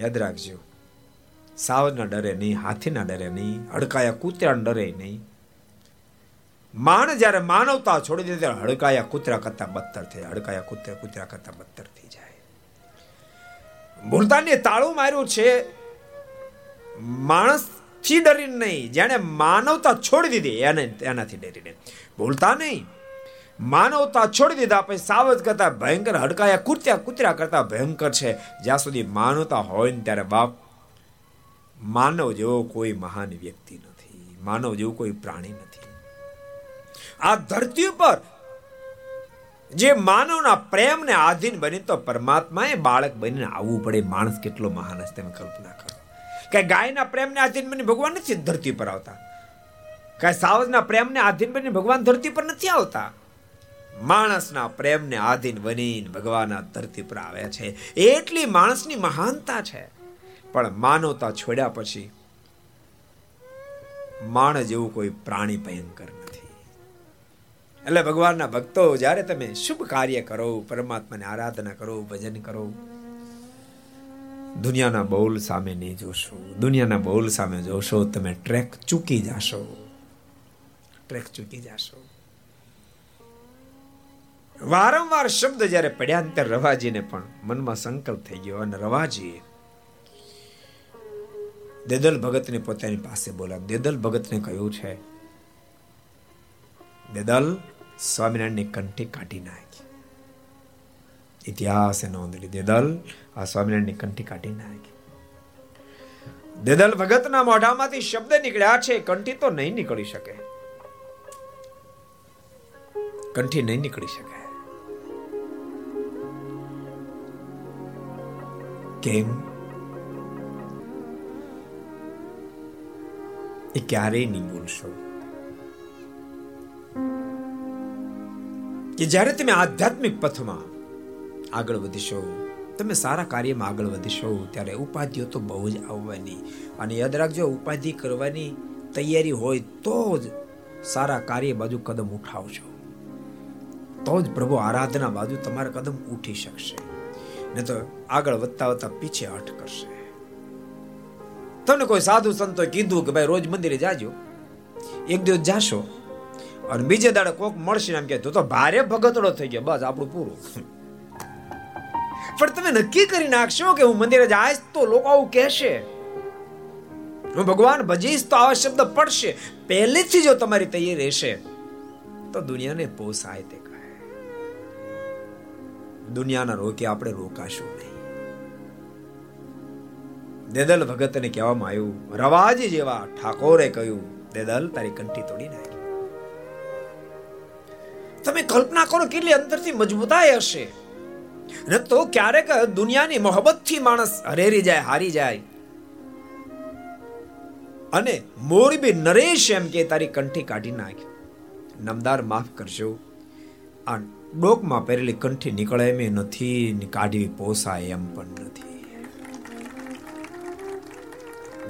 યાદ રાખજો સાવજના ડરે નહીં, હાથીના ડરે નહીં, હડકાયા કૂતરાના ડરે નહીં. માણ જ્યારે માનવતા છોડી દે ત્યારે હડકાયા કૂતરા કરતા બદતર થઈ હડકાયા કૂતરા કૂતરા કરતા બદતર થઈ જાય. ભૂલતાને તાળું માર્યું છે માણસથી ડરીને નહીં જેને માનવતા છોડી દીધી, એને, એનાથી ડરીને. ભૂલતા નહીં. માનવતા છોડી દીધા પછી સાવજ કરતા ભયંકર હડકાયા કૂત્યા કૂતરા કરતા ભયંકર છે. જ્યાં સુધી માનવતા હોય ને ત્યારે બાપ માનવ જેવો કોઈ મહાન વ્યક્તિ નથી, માનવ જેવું કોઈ પ્રાણી નથી. આ ધરતી ઉપર જે માનવના પ્રેમને આધીન બની, તો પરમાત્માએ બાળક બનીને આવવું પડે. માણસ કેટલો મહાન હશે તમે કલ્પના કરો. કે ગાયના પ્રેમને આધીન બની ભગવાન નથી ધરતી પર આવતા. કઈ સાવજના પ્રેમને આધીન બની ભગવાન ધરતી પર નથી આવતા. માણસના પ્રેમને આધીન બનીને ભગવાનના ધરતી પર આવે છે. એટલી માણસની મહાનતા છે. પણ માનવતા છોડ્યા પછી માણસ જેવું કોઈ પ્રાણી ભયંકર નથી. એટલે ભગવાનના ભક્તો, જ્યારે તમે શુભ કાર્ય કરો, પરમાત્માની આરાધના કરો, ભજન કરો, દુનિયાના બોલ સામે નહીં જોશો. દુનિયાના બોલ સામે જોશો, તમે ટ્રેક ચૂકી જાશો. ટ્રેક ચૂકી જાશો. વારંવાર શબ્દ જ્યારે પડ્યા ત્યારે રવાજીને પણ મનમાં સંકલ્પ થઈ ગયો અને રવાજી, દેદલ ભગતને પોતાની પાસે બોલાવ્યો. દેદલ ભગતને કહ્યું છે, દેદલ, સ્વામિનારાયણની કંઠી કાઢી નાખી. ઇતિહાસ નોંધ લીધી. દેદલ, આ સ્વામિનારાયણની કંઠી કાઢી નાખી. દેદલ ભગતના મોઢામાંથી શબ્દ નીકળ્યા છે, કંઠી તો નહીં નીકળી શકે. કંઠી નહીં નીકળી શકે. કેમ? એ ક્યારેય નહીં ભૂલશો. કે જ્યારે તમે આધ્યાત્મિક પથમાં આગળ વધશો, તમે સારા કાર્યમાં આગળ વધશો, ત્યારે ઉપાધિઓ તો બહુ જ આવવાની. અને યાદ રાખજો, ઉપાધિ કરવાની તૈયારી હોય તો જ સારા કાર્ય બાજુ કદમ ઉઠાવજો. તો જ પ્રભુ આરાધના બાજુ તમારા કદમ ઉઠી શકશે. ને તો આગળ વધતા વધતા પીછે હટ કરશે. તમને કોઈ સાધુ સંતો કીધું કે ભાઈ રોજ મંદિરે જાજો. એક દિવસ જાશો અને બીજે દાડે કોક મળશે એમ કે, તું તો ભારે ભગતડો થઈ ગયો, બસ આપણું પૂરું. પણ તમે નક્કી કરી નાખશો કે હું મંદિરે જાય તો લોકો આવું કહેશે. હું ભગવાન ભજીશ તો આવા શબ્દ પડશે. પહેલેથી જો તમારી તૈયારી રહેશે, તો દુનિયાને પોસાય તે દુનિયાના રોકે આપણે રોકાશું નહીં. દેદલ ભગતને કહેવામાં આવ્યું, રવાજી જેવા ઠાકોરે કહ્યું, દેદલ તારી કંઠી તોડી નાખી. તમે કલ્પના કરો કેટલી અંદરથી મજબૂતાઈ હશે. ને તો ક્યારેક દુનિયાની મોહબ્બતથી માણસ હરેરી જાય, હારી જાય. અને મોરબી નરેશ એમ કે, તારી કંઠી કાઢી નાખી. નમદાર માફ કરજો. આ ડોકમાં પહેરેલી કંઠી નીકળે એમ નથી કાઢવી પોસાય એમ પણ નથી.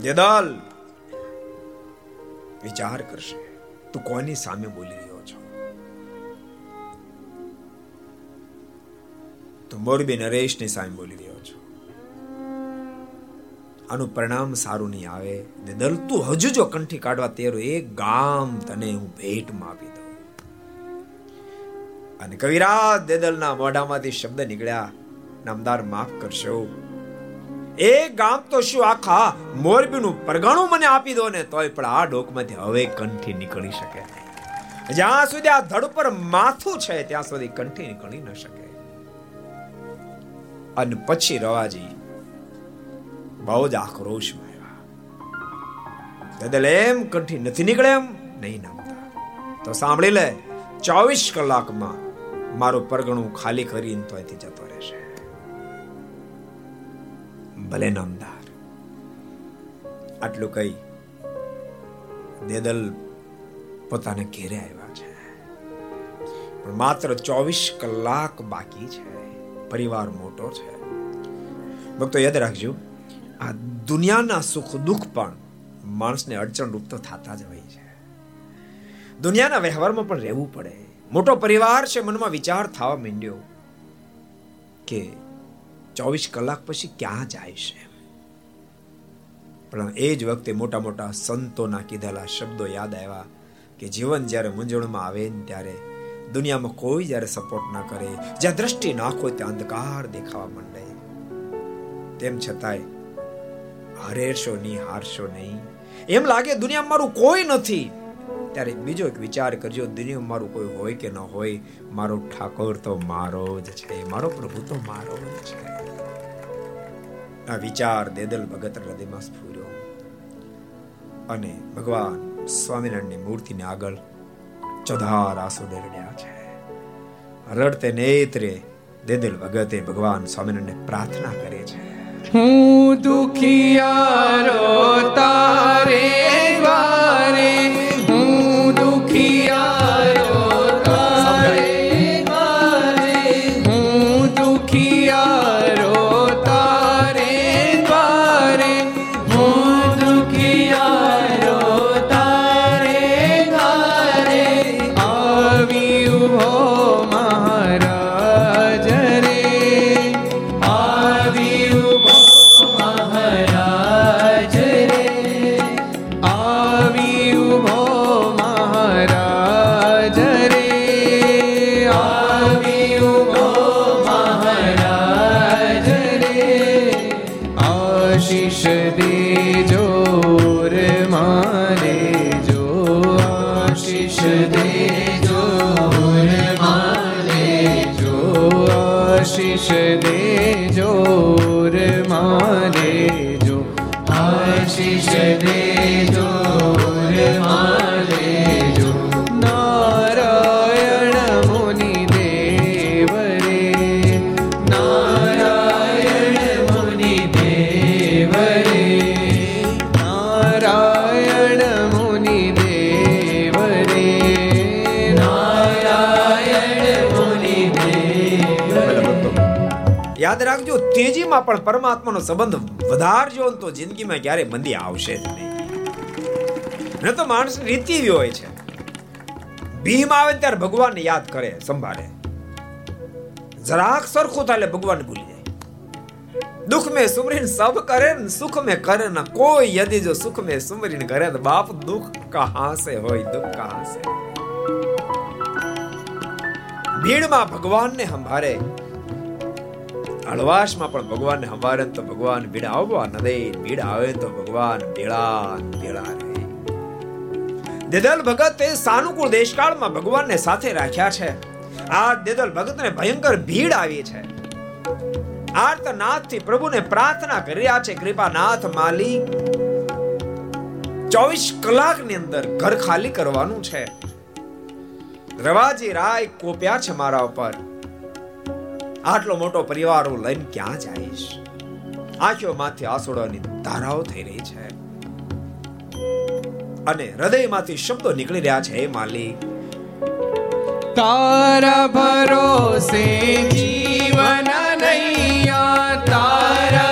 જેદાલ, વિચાર કરશે, તું કોની સામે બોલી રહ્યો છો? તું મોરબી નરેશની સામે બોલી રહ્યો છો? આનું પરિણામ સારું નહીં આવે, ને દલ, તું હજુ જો કંઠી કાઢવા તેરો એક ગામ તને હું ભેટમાં આપી દઉં. અને કવિરાજ દેદલના મોઢામાંથી શબ્દ નીકળ્યા. નામદાર માફ કરશો. એ ગામ તો શું આખા મોરબીનું પરગણું મને આપી દો ને તોય પણ આ ડોકમાંથી હવે કંઠી નીકળી શકે જ્યાં સુધી આ ધડ પર માથું છે, ત્યાં સુધી કંઠી નીકળી ન શકે. અને પછી રવાજી બહુ જ આક્રોશમાં આવ્યા દદલ એમ કંઠી નથી નીકળે એમ? નહીં નામતા તો સાંભળી લે, ચોવીસ કલાકમાં મારું પરગણું ખાલી કરીને તો અહીંથી જતો રહેશે. ભલે નામદાર. આટલું કઈ દેદલ પોતાને ઘેરે આવ્યા છે. પણ માત્ર ચોવીસ કલાક બાકી છે. પરિવાર મોટો છે. ભક્તો, યાદ રાખજો, આ દુનિયાના સુખ દુઃખ પણ માણસને અડચણ રૂપ તો થતા જ હોય છે. દુનિયાના વ્યવહારમાં પણ રહેવું પડે. મોટો પરિવાર છે, મનમાં વિચાર થવા માંડ્યો કે ચોવીસ કલાક પછી ક્યાં જાય છે પણ એ જ વખતે મોટા મોટા સંતોના કીધેલા શબ્દો યાદ આવ્યા કે જીવન જ્યારે મૂંઝવણમાં આવે ને ત્યારે દુનિયામાં કોઈ જ્યારે સપોર્ટ ના કરે, જ્યાં દ્રષ્ટિ નાખો ત્યાં અંધકાર દેખાવા માંડે. તેમ છતાંય હરેશો નહીં, હારશો નહીં. એમ લાગે દુનિયામાં મારું કોઈ નથી. ત્યારે બીજો એક વિચાર કરજો દુનિયામાં મારું કોઈ હોય કે ન હોય, મારો ઠાકોર તો મારો જ છે, મારો પ્રભુ તો મારો જ છે. આ વિચાર દેદલ ભગત હૃદયમાં સ્ફૂર્યો. અને ભગવાન સ્વામિનારાયણની મૂર્તિને આગળ ચોધાર આંસુ ડરડ્યા છે. રડતે નેત્રે દેદલ ભગતે ભગવાન સ્વામિનારાયણને પ્રાર્થના કરે છે. હું દુખિયારો તારે દ્વારે તેજીમાં પણ પરમાત્માનો સંબંધ વધારજો તો જિંદગીમાં ક્યારે મંદી આવશે જ નહીં. તો માણસ રીતિ હોય છે. ભીમ આવે ત્યારે ભગવાનને યાદ કરે, સંભાળે. જરાક સરખું થાય ભગવાન ભૂલી જાય. દુઃખ મેં સુમરીન સબ કરે ને સુખ મેં કરે ને કોઈ યદિ જો સુખ મેં સુમરીન કરે તો બાપ દુઃખ કહા સે હોય, દુઃખ કહા સે ભીડમાં ભગવાનને સંભાળે. હળવાશમાં પણ ભગવાન સંભાળે તો ભગવાન ભીડ આવવા ન દે. ભીડ આવે તો ભગવાન ભેળા ભેળા રહે દેદલ એ સાનુકૂળ દેશકાળમાં ભગવાનને સાથે રાખ્યા છે. આ દેદલ ભગતને ભયંકર ભીડ આવી છે. આર્તનાથ નાથથી પ્રભુને પ્રાર્થના કરી રહ્યા છે, કૃપાનાથ માલી ચોવીસ કલાકની અંદર ઘર ખાલી કરવાનું છે. રવાજી રાય કોપ્યા છે મારા ઉપર. આટલો મોટો પરિવાર હું લઈને ક્યાં જઈશ? આંખોમાંથી આસોડાની ધારાઓ થઈ રહી છે. અને હૃદયમાંથી શબ્દો નીકળી રહ્યા છે, હે માલિક, તારા ભરોસે જીવન નૈયા, તારા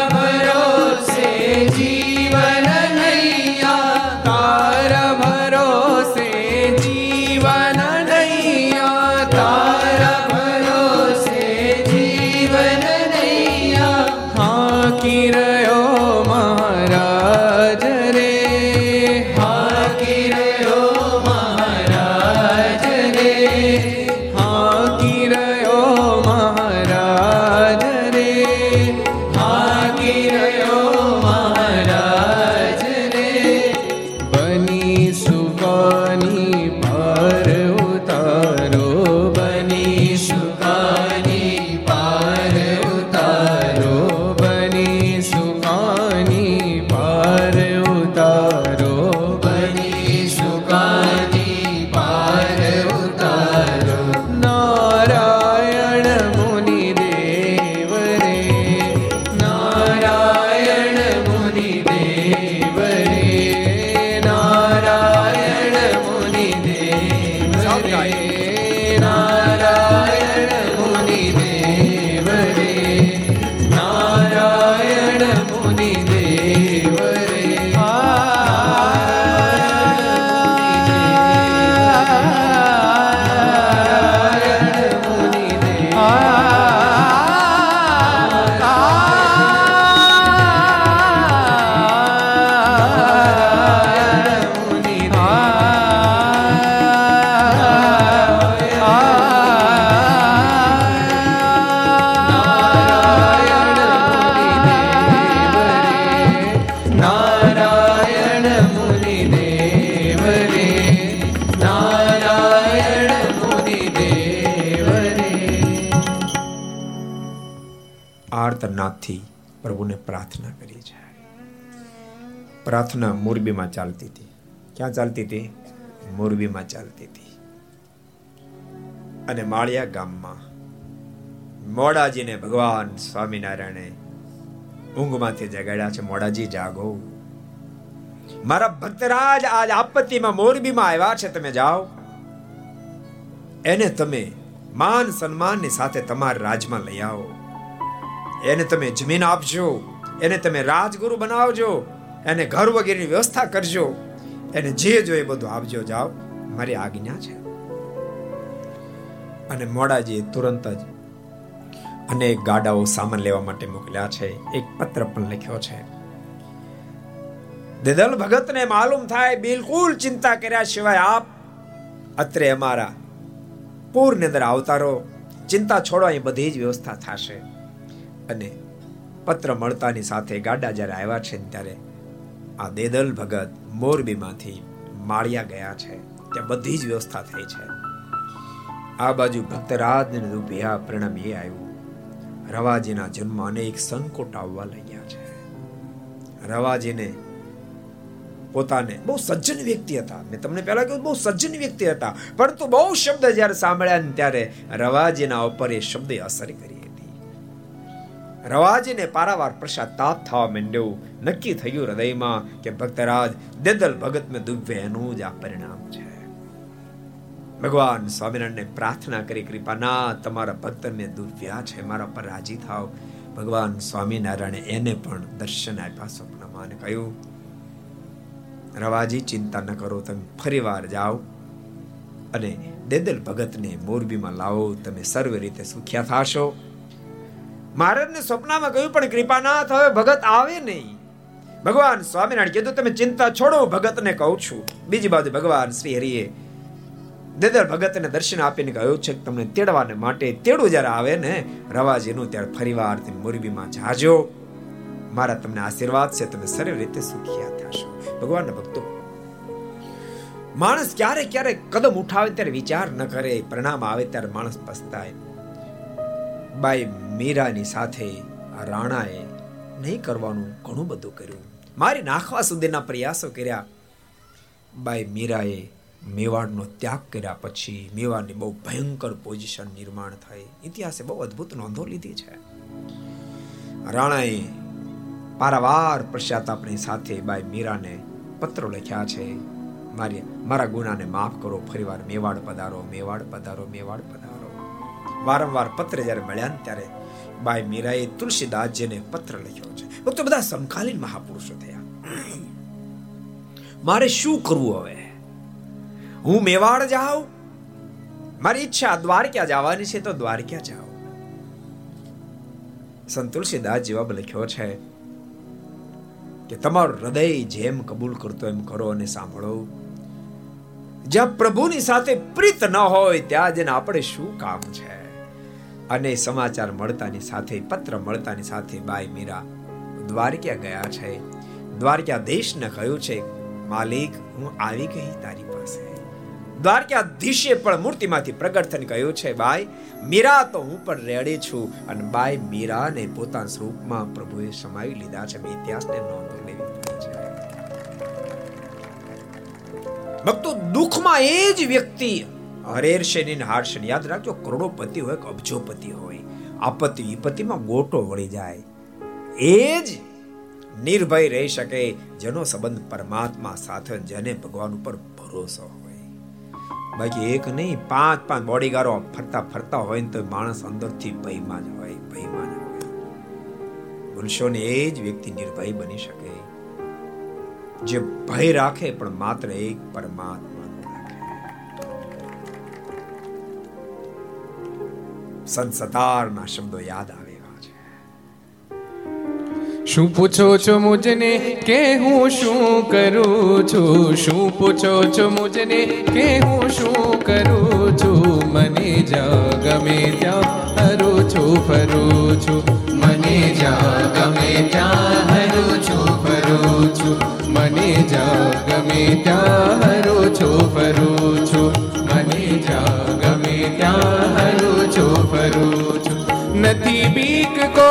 પ્રાર્થના કરી છે. પ્રાર્થના મોરબીમાં ચાલતી હતી. ક્યાં ચાલતી હતી? મોરબીમાં ચાલતી હતી. અને માળિયા ગામમાં મોડાજીને ભગવાન સ્વામિનારાયણે ઊંઘમાંથી જગાડ્યા છે. મોડાજી, જાગો. મારા ભક્તરાજ આજ આપત્તિમાં મોરબીમાં આવ્યા છે. તમે જાઓ. એને તમે માન સન્માનની સાથે તમારા રાજમાં લઈ આવો. એને તમે જમીન આપજો. એને તમે રાજગુરુ બનાવજો, એને ઘર વગેરેની વ્યવસ્થા કરજો, એને જે જોઈએ બધું આપજો, જાઓ. મારી આજ્ઞા છે. અને મોડાજીએ તુરંત જ અનેક ગાડાઓ સામાન લેવા માટે મોકલ્યા છે. એક પત્ર પણ લખ્યો છે. દેદલ ભગતને માલુમ થાય, બિલકુલ ચિંતા કર્યા સિવાય આપ અત્રે અમારા પૂરની અંદર આવતારો ચિંતા છોડો અહીં બધી જ વ્યવસ્થા થશે. અને પત્ર મળતાની સાથે ગાડા જ્યારે આવ્યા છે ત્યારે આ દેદલ ભગત મોરબીમાંથી માળિયા ગયા છે. ત્યાં બધી જ વ્યવસ્થા થઈ છે. આ બાજુ ભક્તરાજને રૂપિયા પરિણામ એ આવ્યું. રવાજીના જન્મ અનેક સંકોટ આવવા લાગ્યા છે. રવાજીને પોતાને બહુ સજ્જન વ્યક્તિ હતા. મેં તમને પહેલા કહ્યું બહુ સજ્જન વ્યક્તિ હતા. પરંતુ બહુ શબ્દ જ્યારે સાંભળ્યા ને ત્યારે રવાજીના ઉપર એ શબ્દ અસર કરી. રવાજીને પારાવાર પશ્ચાતાપ થવા માંડ્યો. નક્કી થયું હૃદયમાં કે ભક્તરાજ દેદલ ભગત મેં દુભ્ય એનું જ આ પરિણામ છે. ભગવાન સ્વામિનારાયણને પ્રાર્થના કરી કૃપાના તમારા ભક્ત મેં દુર્વ્યા છે, મારા પર રાજી થાવ ભગવાન સ્વામિનારાયણે એને પણ દર્શન આપ્યા સ્વપ્નમાં કહ્યું. રવાજી, ચિંતા ન કરો, તમે ફરી વાર જાઓ અને દેદલ ભગતને મોરબીમાં લાવો. તમે સર્વ રીતે સુખ્યા થશો. મહારાજને સ્વપ્નમાં કહ્યું, પણ કૃપાનાથ, હવે ભગત આવે નહીં. ભગવાન સ્વામિનારાયણ કીધું, તમે ચિંતા છોડો, ભગતને કહું છું. બીજી બાજુ ભગવાન શ્રી હરિએ દેદર ભગતને દર્શન આપીને કહ્યું છે કે, તમને તેડવાને માટે તેડું જ્યારે આવે ને, રવાજીનું ત્યારે ફરીવાર તમે મોરબીમાં જાજો. મારા તમને આશીર્વાદ છે, તમે સર્વ રીતે સુખિયા થશો ભગવાનના ભક્તો, માણસ ક્યારેક ક્યારેક કદમ ઉઠાવે ત્યારે વિચાર ન કરે, પરિણામ આવે ત્યારે માણસ પસ્તાય. બાઈ મીરાની સાથે રાણાએ નહીં કરવાનું ઘણું બધું કર્યું. મારી નાખવા સુધીના પ્રયાસો કર્યા. બાઈ મીરાએ મેવાડનો ત્યાગ કર્યા પછી મેવાડની બહુ ભયંકર પોઝિશન નિર્માણ થઈ. ઇતિહાસે બહુ અદ્ભુત નોંધો લીધી છે. રાણાએ પારાવાર પશ્ચાતાપની સાથે બાઈ મીરાને પત્રો લખ્યા છે. મારી, મારા ગુનાને માફ કરો, ફરીવાર મેવાડ પધારો મેવાડ પધારો મેવાડ પધારો. વારંવાર પત્ર જ્યારે મળ્યા ત્યારે બાઈ મીરાએ તુલસીદાસજીને પત્ર લખ્યો છે. ભક્તો, બધા સમકાલીન મહાપુરુષો થયા. મારે શું કરવું હવે? હું મેવાડ જાઉં? મારી ઈચ્છા દ્વારકા જવાની છે તો દ્વારકા જાઉં. સંત તુલસીદાસ જવાબ લખ્યો છે કે તમારું હૃદય જેમ કબૂલ કરતો એમ કરો અને સાંભળો. જ્યાં પ્રભુની સાથે પ્રીત ન હોય, ત્યાં જઈને આપણે શું કામ છે? અને સમાચાર મળતાની સાથે, પત્ર મળતાની સાથે બાઈ મીરા દ્વારકા ગયા છે. દ્વારકા દેશને કહ્યું છે, માલિક, હું આવી ગઈ તારી પાસે. દ્વારકાધીશે પણ મૂર્તિમાંથી પ્રગટ થઈને કહ્યું છે, બાઈ, મીરા તો હું પણ રેડી છું. અને બાઈ મીરાને પોતાના સ્વરૂપમાં પ્રભુએ સમાવી લીધા છે મેં ઇતિહાસને નોંધ લેવી છે. ભક્તો, દુઃખમાં એ જ વ્યક્તિ હરેર શેની શનિ યાદ રાખજો, કરોડોપતિ હોય કે અબજોપતિ હોય, આપત્તિ વિપત્તિમાં ગોટો વળી જાય. એ જ નિર્ભય રહી શકે જેનો સંબંધ પરમાત્મા સાથે જેને ભગવાન ઉપર ભરોસો હોય. બાકી એક નહીં, પાંચ પાંચ બોડીગારો ફરતા ફરતા હોય ને તો માણસ અંદરથી ભયમાં જ હોય, ભયમાં જ હોય. ભૂલશો ને એ જ વ્યક્તિ નિર્ભય બની શકે. જે ભય રાખે પણ માત્ર એક પરમાત્મા. સંસતારના શબ્દો યાદ આવે શું પૂછો છો મુજને કે હું શું કરું છું? શું પૂછો છો મુજને કે હું શું કરું છું? મને જા ગમે ત્યાં હરું છું, ફરું છું. મને જા ગમે ત્યાં હરું છું, ફરું છું. મને જા ગમે ત્યાં હરું છું, ફરું છું. મને જા ગમે ત્યાં હરું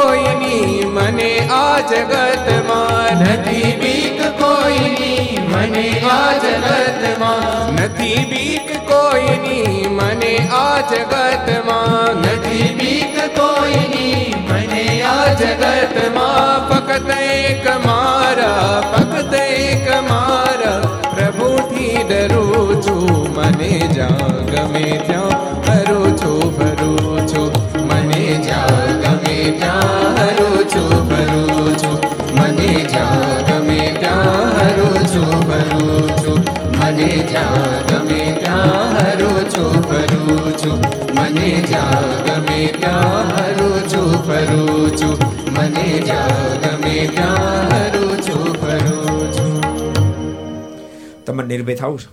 કોઈની મને આ જગતમાં નથી બીક, કોઈની મને આ જગતમાં નથી બીક, કોઈની મને આ જગતમાં નથી બીક, કોઈની મને આ જગતમાં ફક્ત એક મારા, ફક્ત એક મારા પ્રભુથી ડરું છું, મને જા ગમે ત્યાં મને જા ગમે ત્યાં છું? ફરું છું મને જા ગમે ત્યાં હરું છું મને જા ગમે ત્યાં હરું છું ફરું છું તમને નિર્ભય થવું છે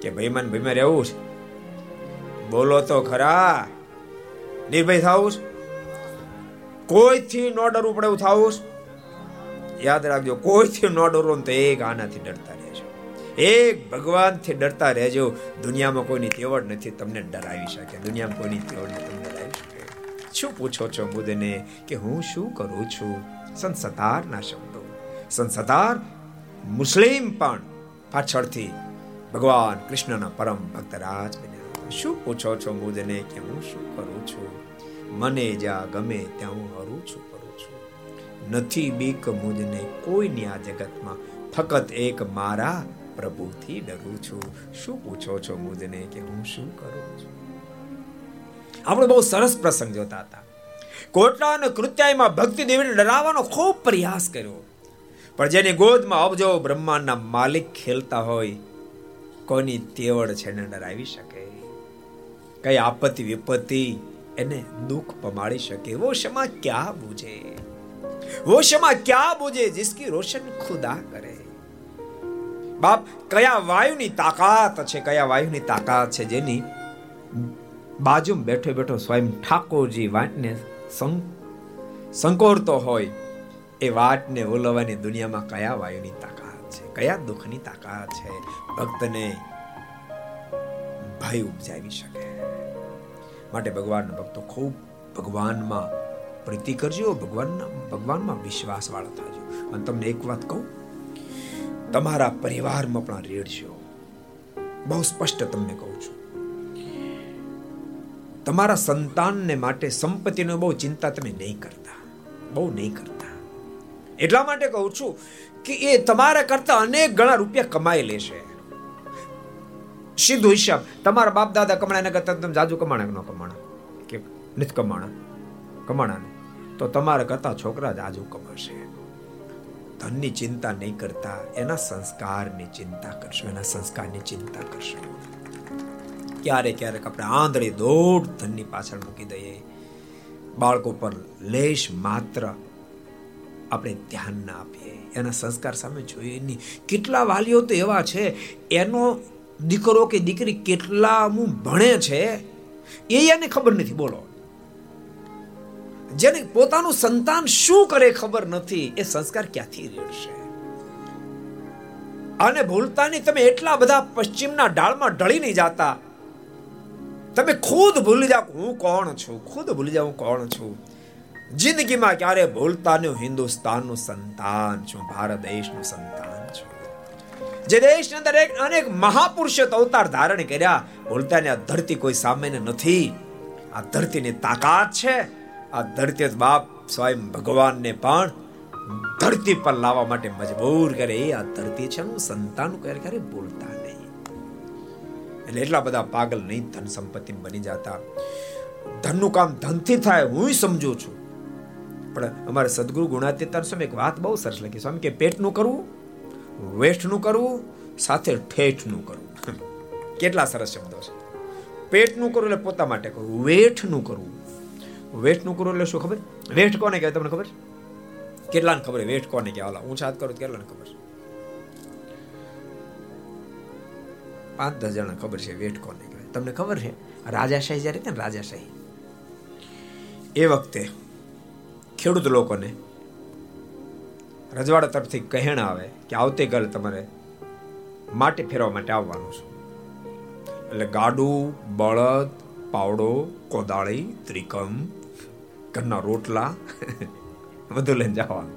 કે ભાઈમાન ભાઈમાં રહેવું છે? બોલો તો ખરા. નિર્ભય થવું કોઈથી ન ડરવું પડે એવું થવું યાદ રાખજો, કોઈથી ન ડરવું તો એક આનાથી ડરતા એક ભગવાનથી ડરતા રહેજો. દુનિયામાં કોઈની તેવડ નથી, તમને ડરાવી શકે. દુનિયામાં કોઈની તેવડ નથી, તમને ડરાવી શકે. શું પૂછો છો મુદને કે હું શું કરું છું? સંસતારના શબ્દો. સંસતાર મુસ્લિમ પણ પાછળથી ભગવાન કૃષ્ણના પરમ ભક્તરાજ બન્યા. શું પૂછો છો મુજને કે હું શું કરું છું? મને જ્યાં ગમે ત્યાં હું હરું છું કરું છું. નથી બીક મુજને કોઈની આ જગતમાં. ફક્ત એક મારા પ્રભુથી ડરું છું. શું પૂછો છો મુજને કે હું શું કરું છું? આપણે બહુ સરસ પ્રસંગ જોતા હતા. કોટડા અને કૃત્યાયમાં ભક્તિ દેવીને ડરાવવાનો ખૂબ પ્રયાસ કર્યો. પણ જેની ગોદમાં અબજો બ્રહ્માંડના માલિક ખેલતા હોય કોની તેવડ છે એને ડરાવી શકે. કઈ આપત્તિ વિપત્તિ એને દુઃખ પમાડી શકે. વો શમા ક્યાં બુજે? વો શમા ક્યાં બુજે? જિસકી રોશન ખુદા કરે. બાપ, કયા વાયુની તાકાત છે, કયા વાયુની તાકાત છે જેની બાજુ બેઠો બેઠો સ્વયં ઠાકોરજી વાટને સંકોરતો હોય, એ વાટને ઓલવવાની દુનિયામાં કયા વાયુની તાકાત છે, કયા દુઃખની તાકાત છે, ભક્તને ભય ઉપજાવી શકે. માટે ભગવાનના ભક્તો ખૂબ ભગવાનમાં પ્રીતિ કરજો, ભગવાનના, ભગવાનમાં વિશ્વાસ વાળા થાજો. અને તમને એક વાત કહું તમારા પરિવારમાં પણ રેડજો બહુ સ્પષ્ટ તમને કહું છું. તમારા સંતાનને માટે સંપત્તિનો બહુ ચિંતા તમે નહીં કરતા. બહુ નહીં કરતા. એટલા માટે કહું છું કે એ તમારા કરતા અનેક ગણા રૂપિયા કમાઈ લેશે સીધો હિસાબ, તમારા બાપ દાદા કમાણા કરતા તમે જાજુ કમાણા ન કમાણા? કે નથી કમાણા? કમાણા તો તમારા કરતા છોકરા જાજુ કમાશે. ધનની ચિંતા નહીં કરતા, એના સંસ્કારની ચિંતા કરશો, એના સંસ્કારની ચિંતા કરશો. ક્યારેક ક્યારેક આપણે આંધળી દોઢ ધનની પાછળ મૂકી દઈએ. બાળકો પર લેશ માત્ર આપણે ધ્યાન ના આપીએ. એના સંસ્કાર સામે જોઈએ. નહીં કેટલા વાલીઓ તો એવા છે, એનો દીકરો કે દીકરી કેટલા ભણે છે, એ એને ખબર નથી. બોલો. જેને પોતાનું સંતાન શું કરે ખબર નથી, એ સંસ્કાર ક્યાંથી રેડશે? અને ભૂલતા નહીં તમે એટલા બધા પશ્ચિમના ડાળમાં ઢળી નહીં જાતા. તમે ખુદ ભૂલી જાઓ હું કોણ છું? ખુદ ભૂલી જાઓ હું કોણ છું? જિંદગીમાં ક્યારે ભૂલતા નહીં હિન્દુસ્તાનનું સંતાન છું, ભારત દેશનું સંતાન છું? જે દેશની અંદર એક અનેક મહાપુરુષો અવતાર ધારણ કર્યા. ભૂલતા ને આ ધરતી કોઈ સામાન્ય નથી. આ ધરતીની તાકાત છે. આ ધરતી બાપ સ્વયં ભગવાનને પણ ધરતી પર લાવવા માટે મજબૂર કરે. આ ધરતી છે સંતાન ક્યારે ક્યારે બોલતા નહીં. એટલે એટલા બધા પાગલ નહીં ધન સંપત્તિ બની જતા. ધનનું કામ ધનથી થાય હું સમજુ છું. પણ અમારે સદગુરુ ગુણાતીતાન સ્વામી એક વાત બહુ સરસ લખી. સ્વામી કે પેટનું કરવું વેઠનું કરવું, સાથે ઠેઠનું કરવું. કેટલા સરસ શબ્દો છે. પેટનું કરવું એટલે પોતા માટે કરવું, વેઠનું કરવું. વેઠનું કરવું એટલે શું ખબર? વેઠ કોને કહેવાય તમને ખબર? કેટલાને ખબર વેઠ કોને કહેવાય? ઊંચા હાથ કરો કેટલાને ખબર? પાંચ દસ જણા ખબર છે વેઠ કોને કહેવાય. તમને ખબર છે? રાજાશાહી જ્યારે ને રાજાશાહી એ વખતે ખેડૂત લોકોને રજવાડા તરફથી કહેણ આવે કે આવતીકાલે તમારે માટી ફેરવા માટે આવવાનું છે. એટલે ગાડું, બળદ, પાવડો, કોદાળી, ત્રિકમ ઘરના રોટલા. બધું લઈને જવાનું.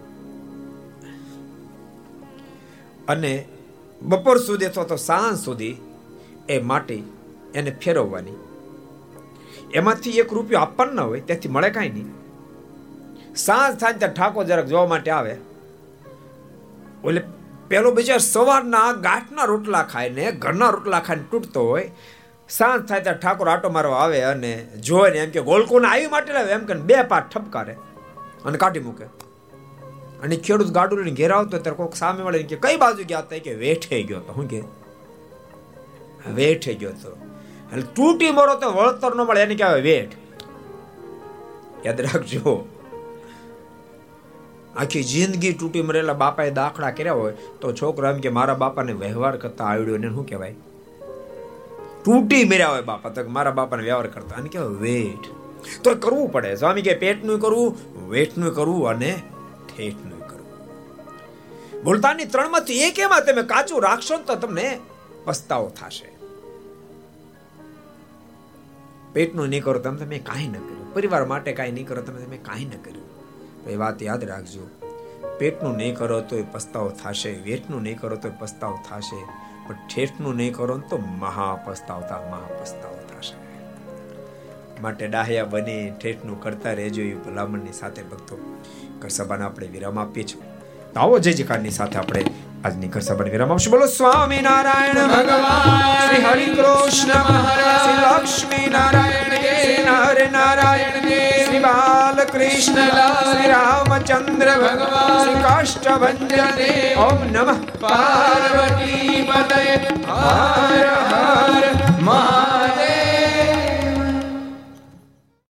અને બપોર સુધી અથવા તો સાંજ સુધી એ માટી એને ફેરવવાની. એમાંથી એક રૂપિયો આપવાનો હોય, ત્યાંથી મળે કાંઈ નહીં. સાંજ થાય ત્યાં ઠાકોર જરાક જોવા માટે આવે. એટલે પેલો બીજા સવારના ગાંઠના રોટલા ખાઈને, ઘરના રોટલા ખાઈને તૂટતો હોય સાંજ થાય ત્યાં ઠાકોર આટો મારવા આવે અને જોવે ને એમ કે ગોલકોને આવી માટે લાવે. એમ કે બે પાઠ ઠપકારે અને કાઢી મૂકે. અને ખેડૂત ગાડું લઈને ઘેરાવતો ત્યારે કોઈક સામે મળે કે, કઈ બાજુ ગયા હતા? કે, વેઠે ગયો તો હું કે, વેઠે ગયો તો એટલે તૂટી મરો તો વળતર ન મળે, એને કહેવાય વેઠ. યાદ રાખજો. આખી જિંદગી તૂટી મરેલા બાપાએ દાખલા કર્યા હોય તો છોકરો એમ કે, મારા બાપાને વ્યવહાર કરતા આવડ્યો ને શું કહેવાય? તૂટી મર્યા હોય બાપા. તો મારા બાપાને વ્યવહાર કરતા. અને કહેવાય વેઠ. તો કરવું પડે. સ્વામી કે પેટનું કરવું, વેઠનું કરવું અને ઠેઠનું કરવું. બોલતાની ત્રણમાંથી એક એમાં તમે કાચું રાખશો તો તમને પસ્તાવો થશે. પેટનું નહીં કરો, તમે તમે કાંઈ ન કર્યું. પરિવાર માટે કાંઈ નહીં કરો, તમે તમે કાંઈ ન કર્યું. એ વાત યાદ રાખજો. પેટનું નહીં કરો, તો એ પસ્તાવો થશે. વેઠનું નહીં કરો, તો પસ્તાવો થશે. પણ ઠેઠનું નહીં કરો તો મહા પસ્તાવતા થશે. માટે ડાહ્યા બની ઠેઠનું કરતા રહેજો એ ભલામણની સાથે ભક્તો કરસભાને આપણે વિરામ આપીએ છીએ. તો આવો જય જયકારની સાથે આપણે આજની ઘર સભાને વિરામ આપશું બોલો? સ્વામી નારાયણ ભગવાન. શ્રી હરિ કૃષ્ણ મહારાજ. શ્રી લક્ષ્મી નારાયણ શ્રી હરે નારાયણ શ્રી બાલકૃષ્ણ શ્રી રામચંદ્ર ભગવાન શ્રી કાષ્ટભંજન ઓમ નમઃ. પાર્વતી પતય હર હર મહા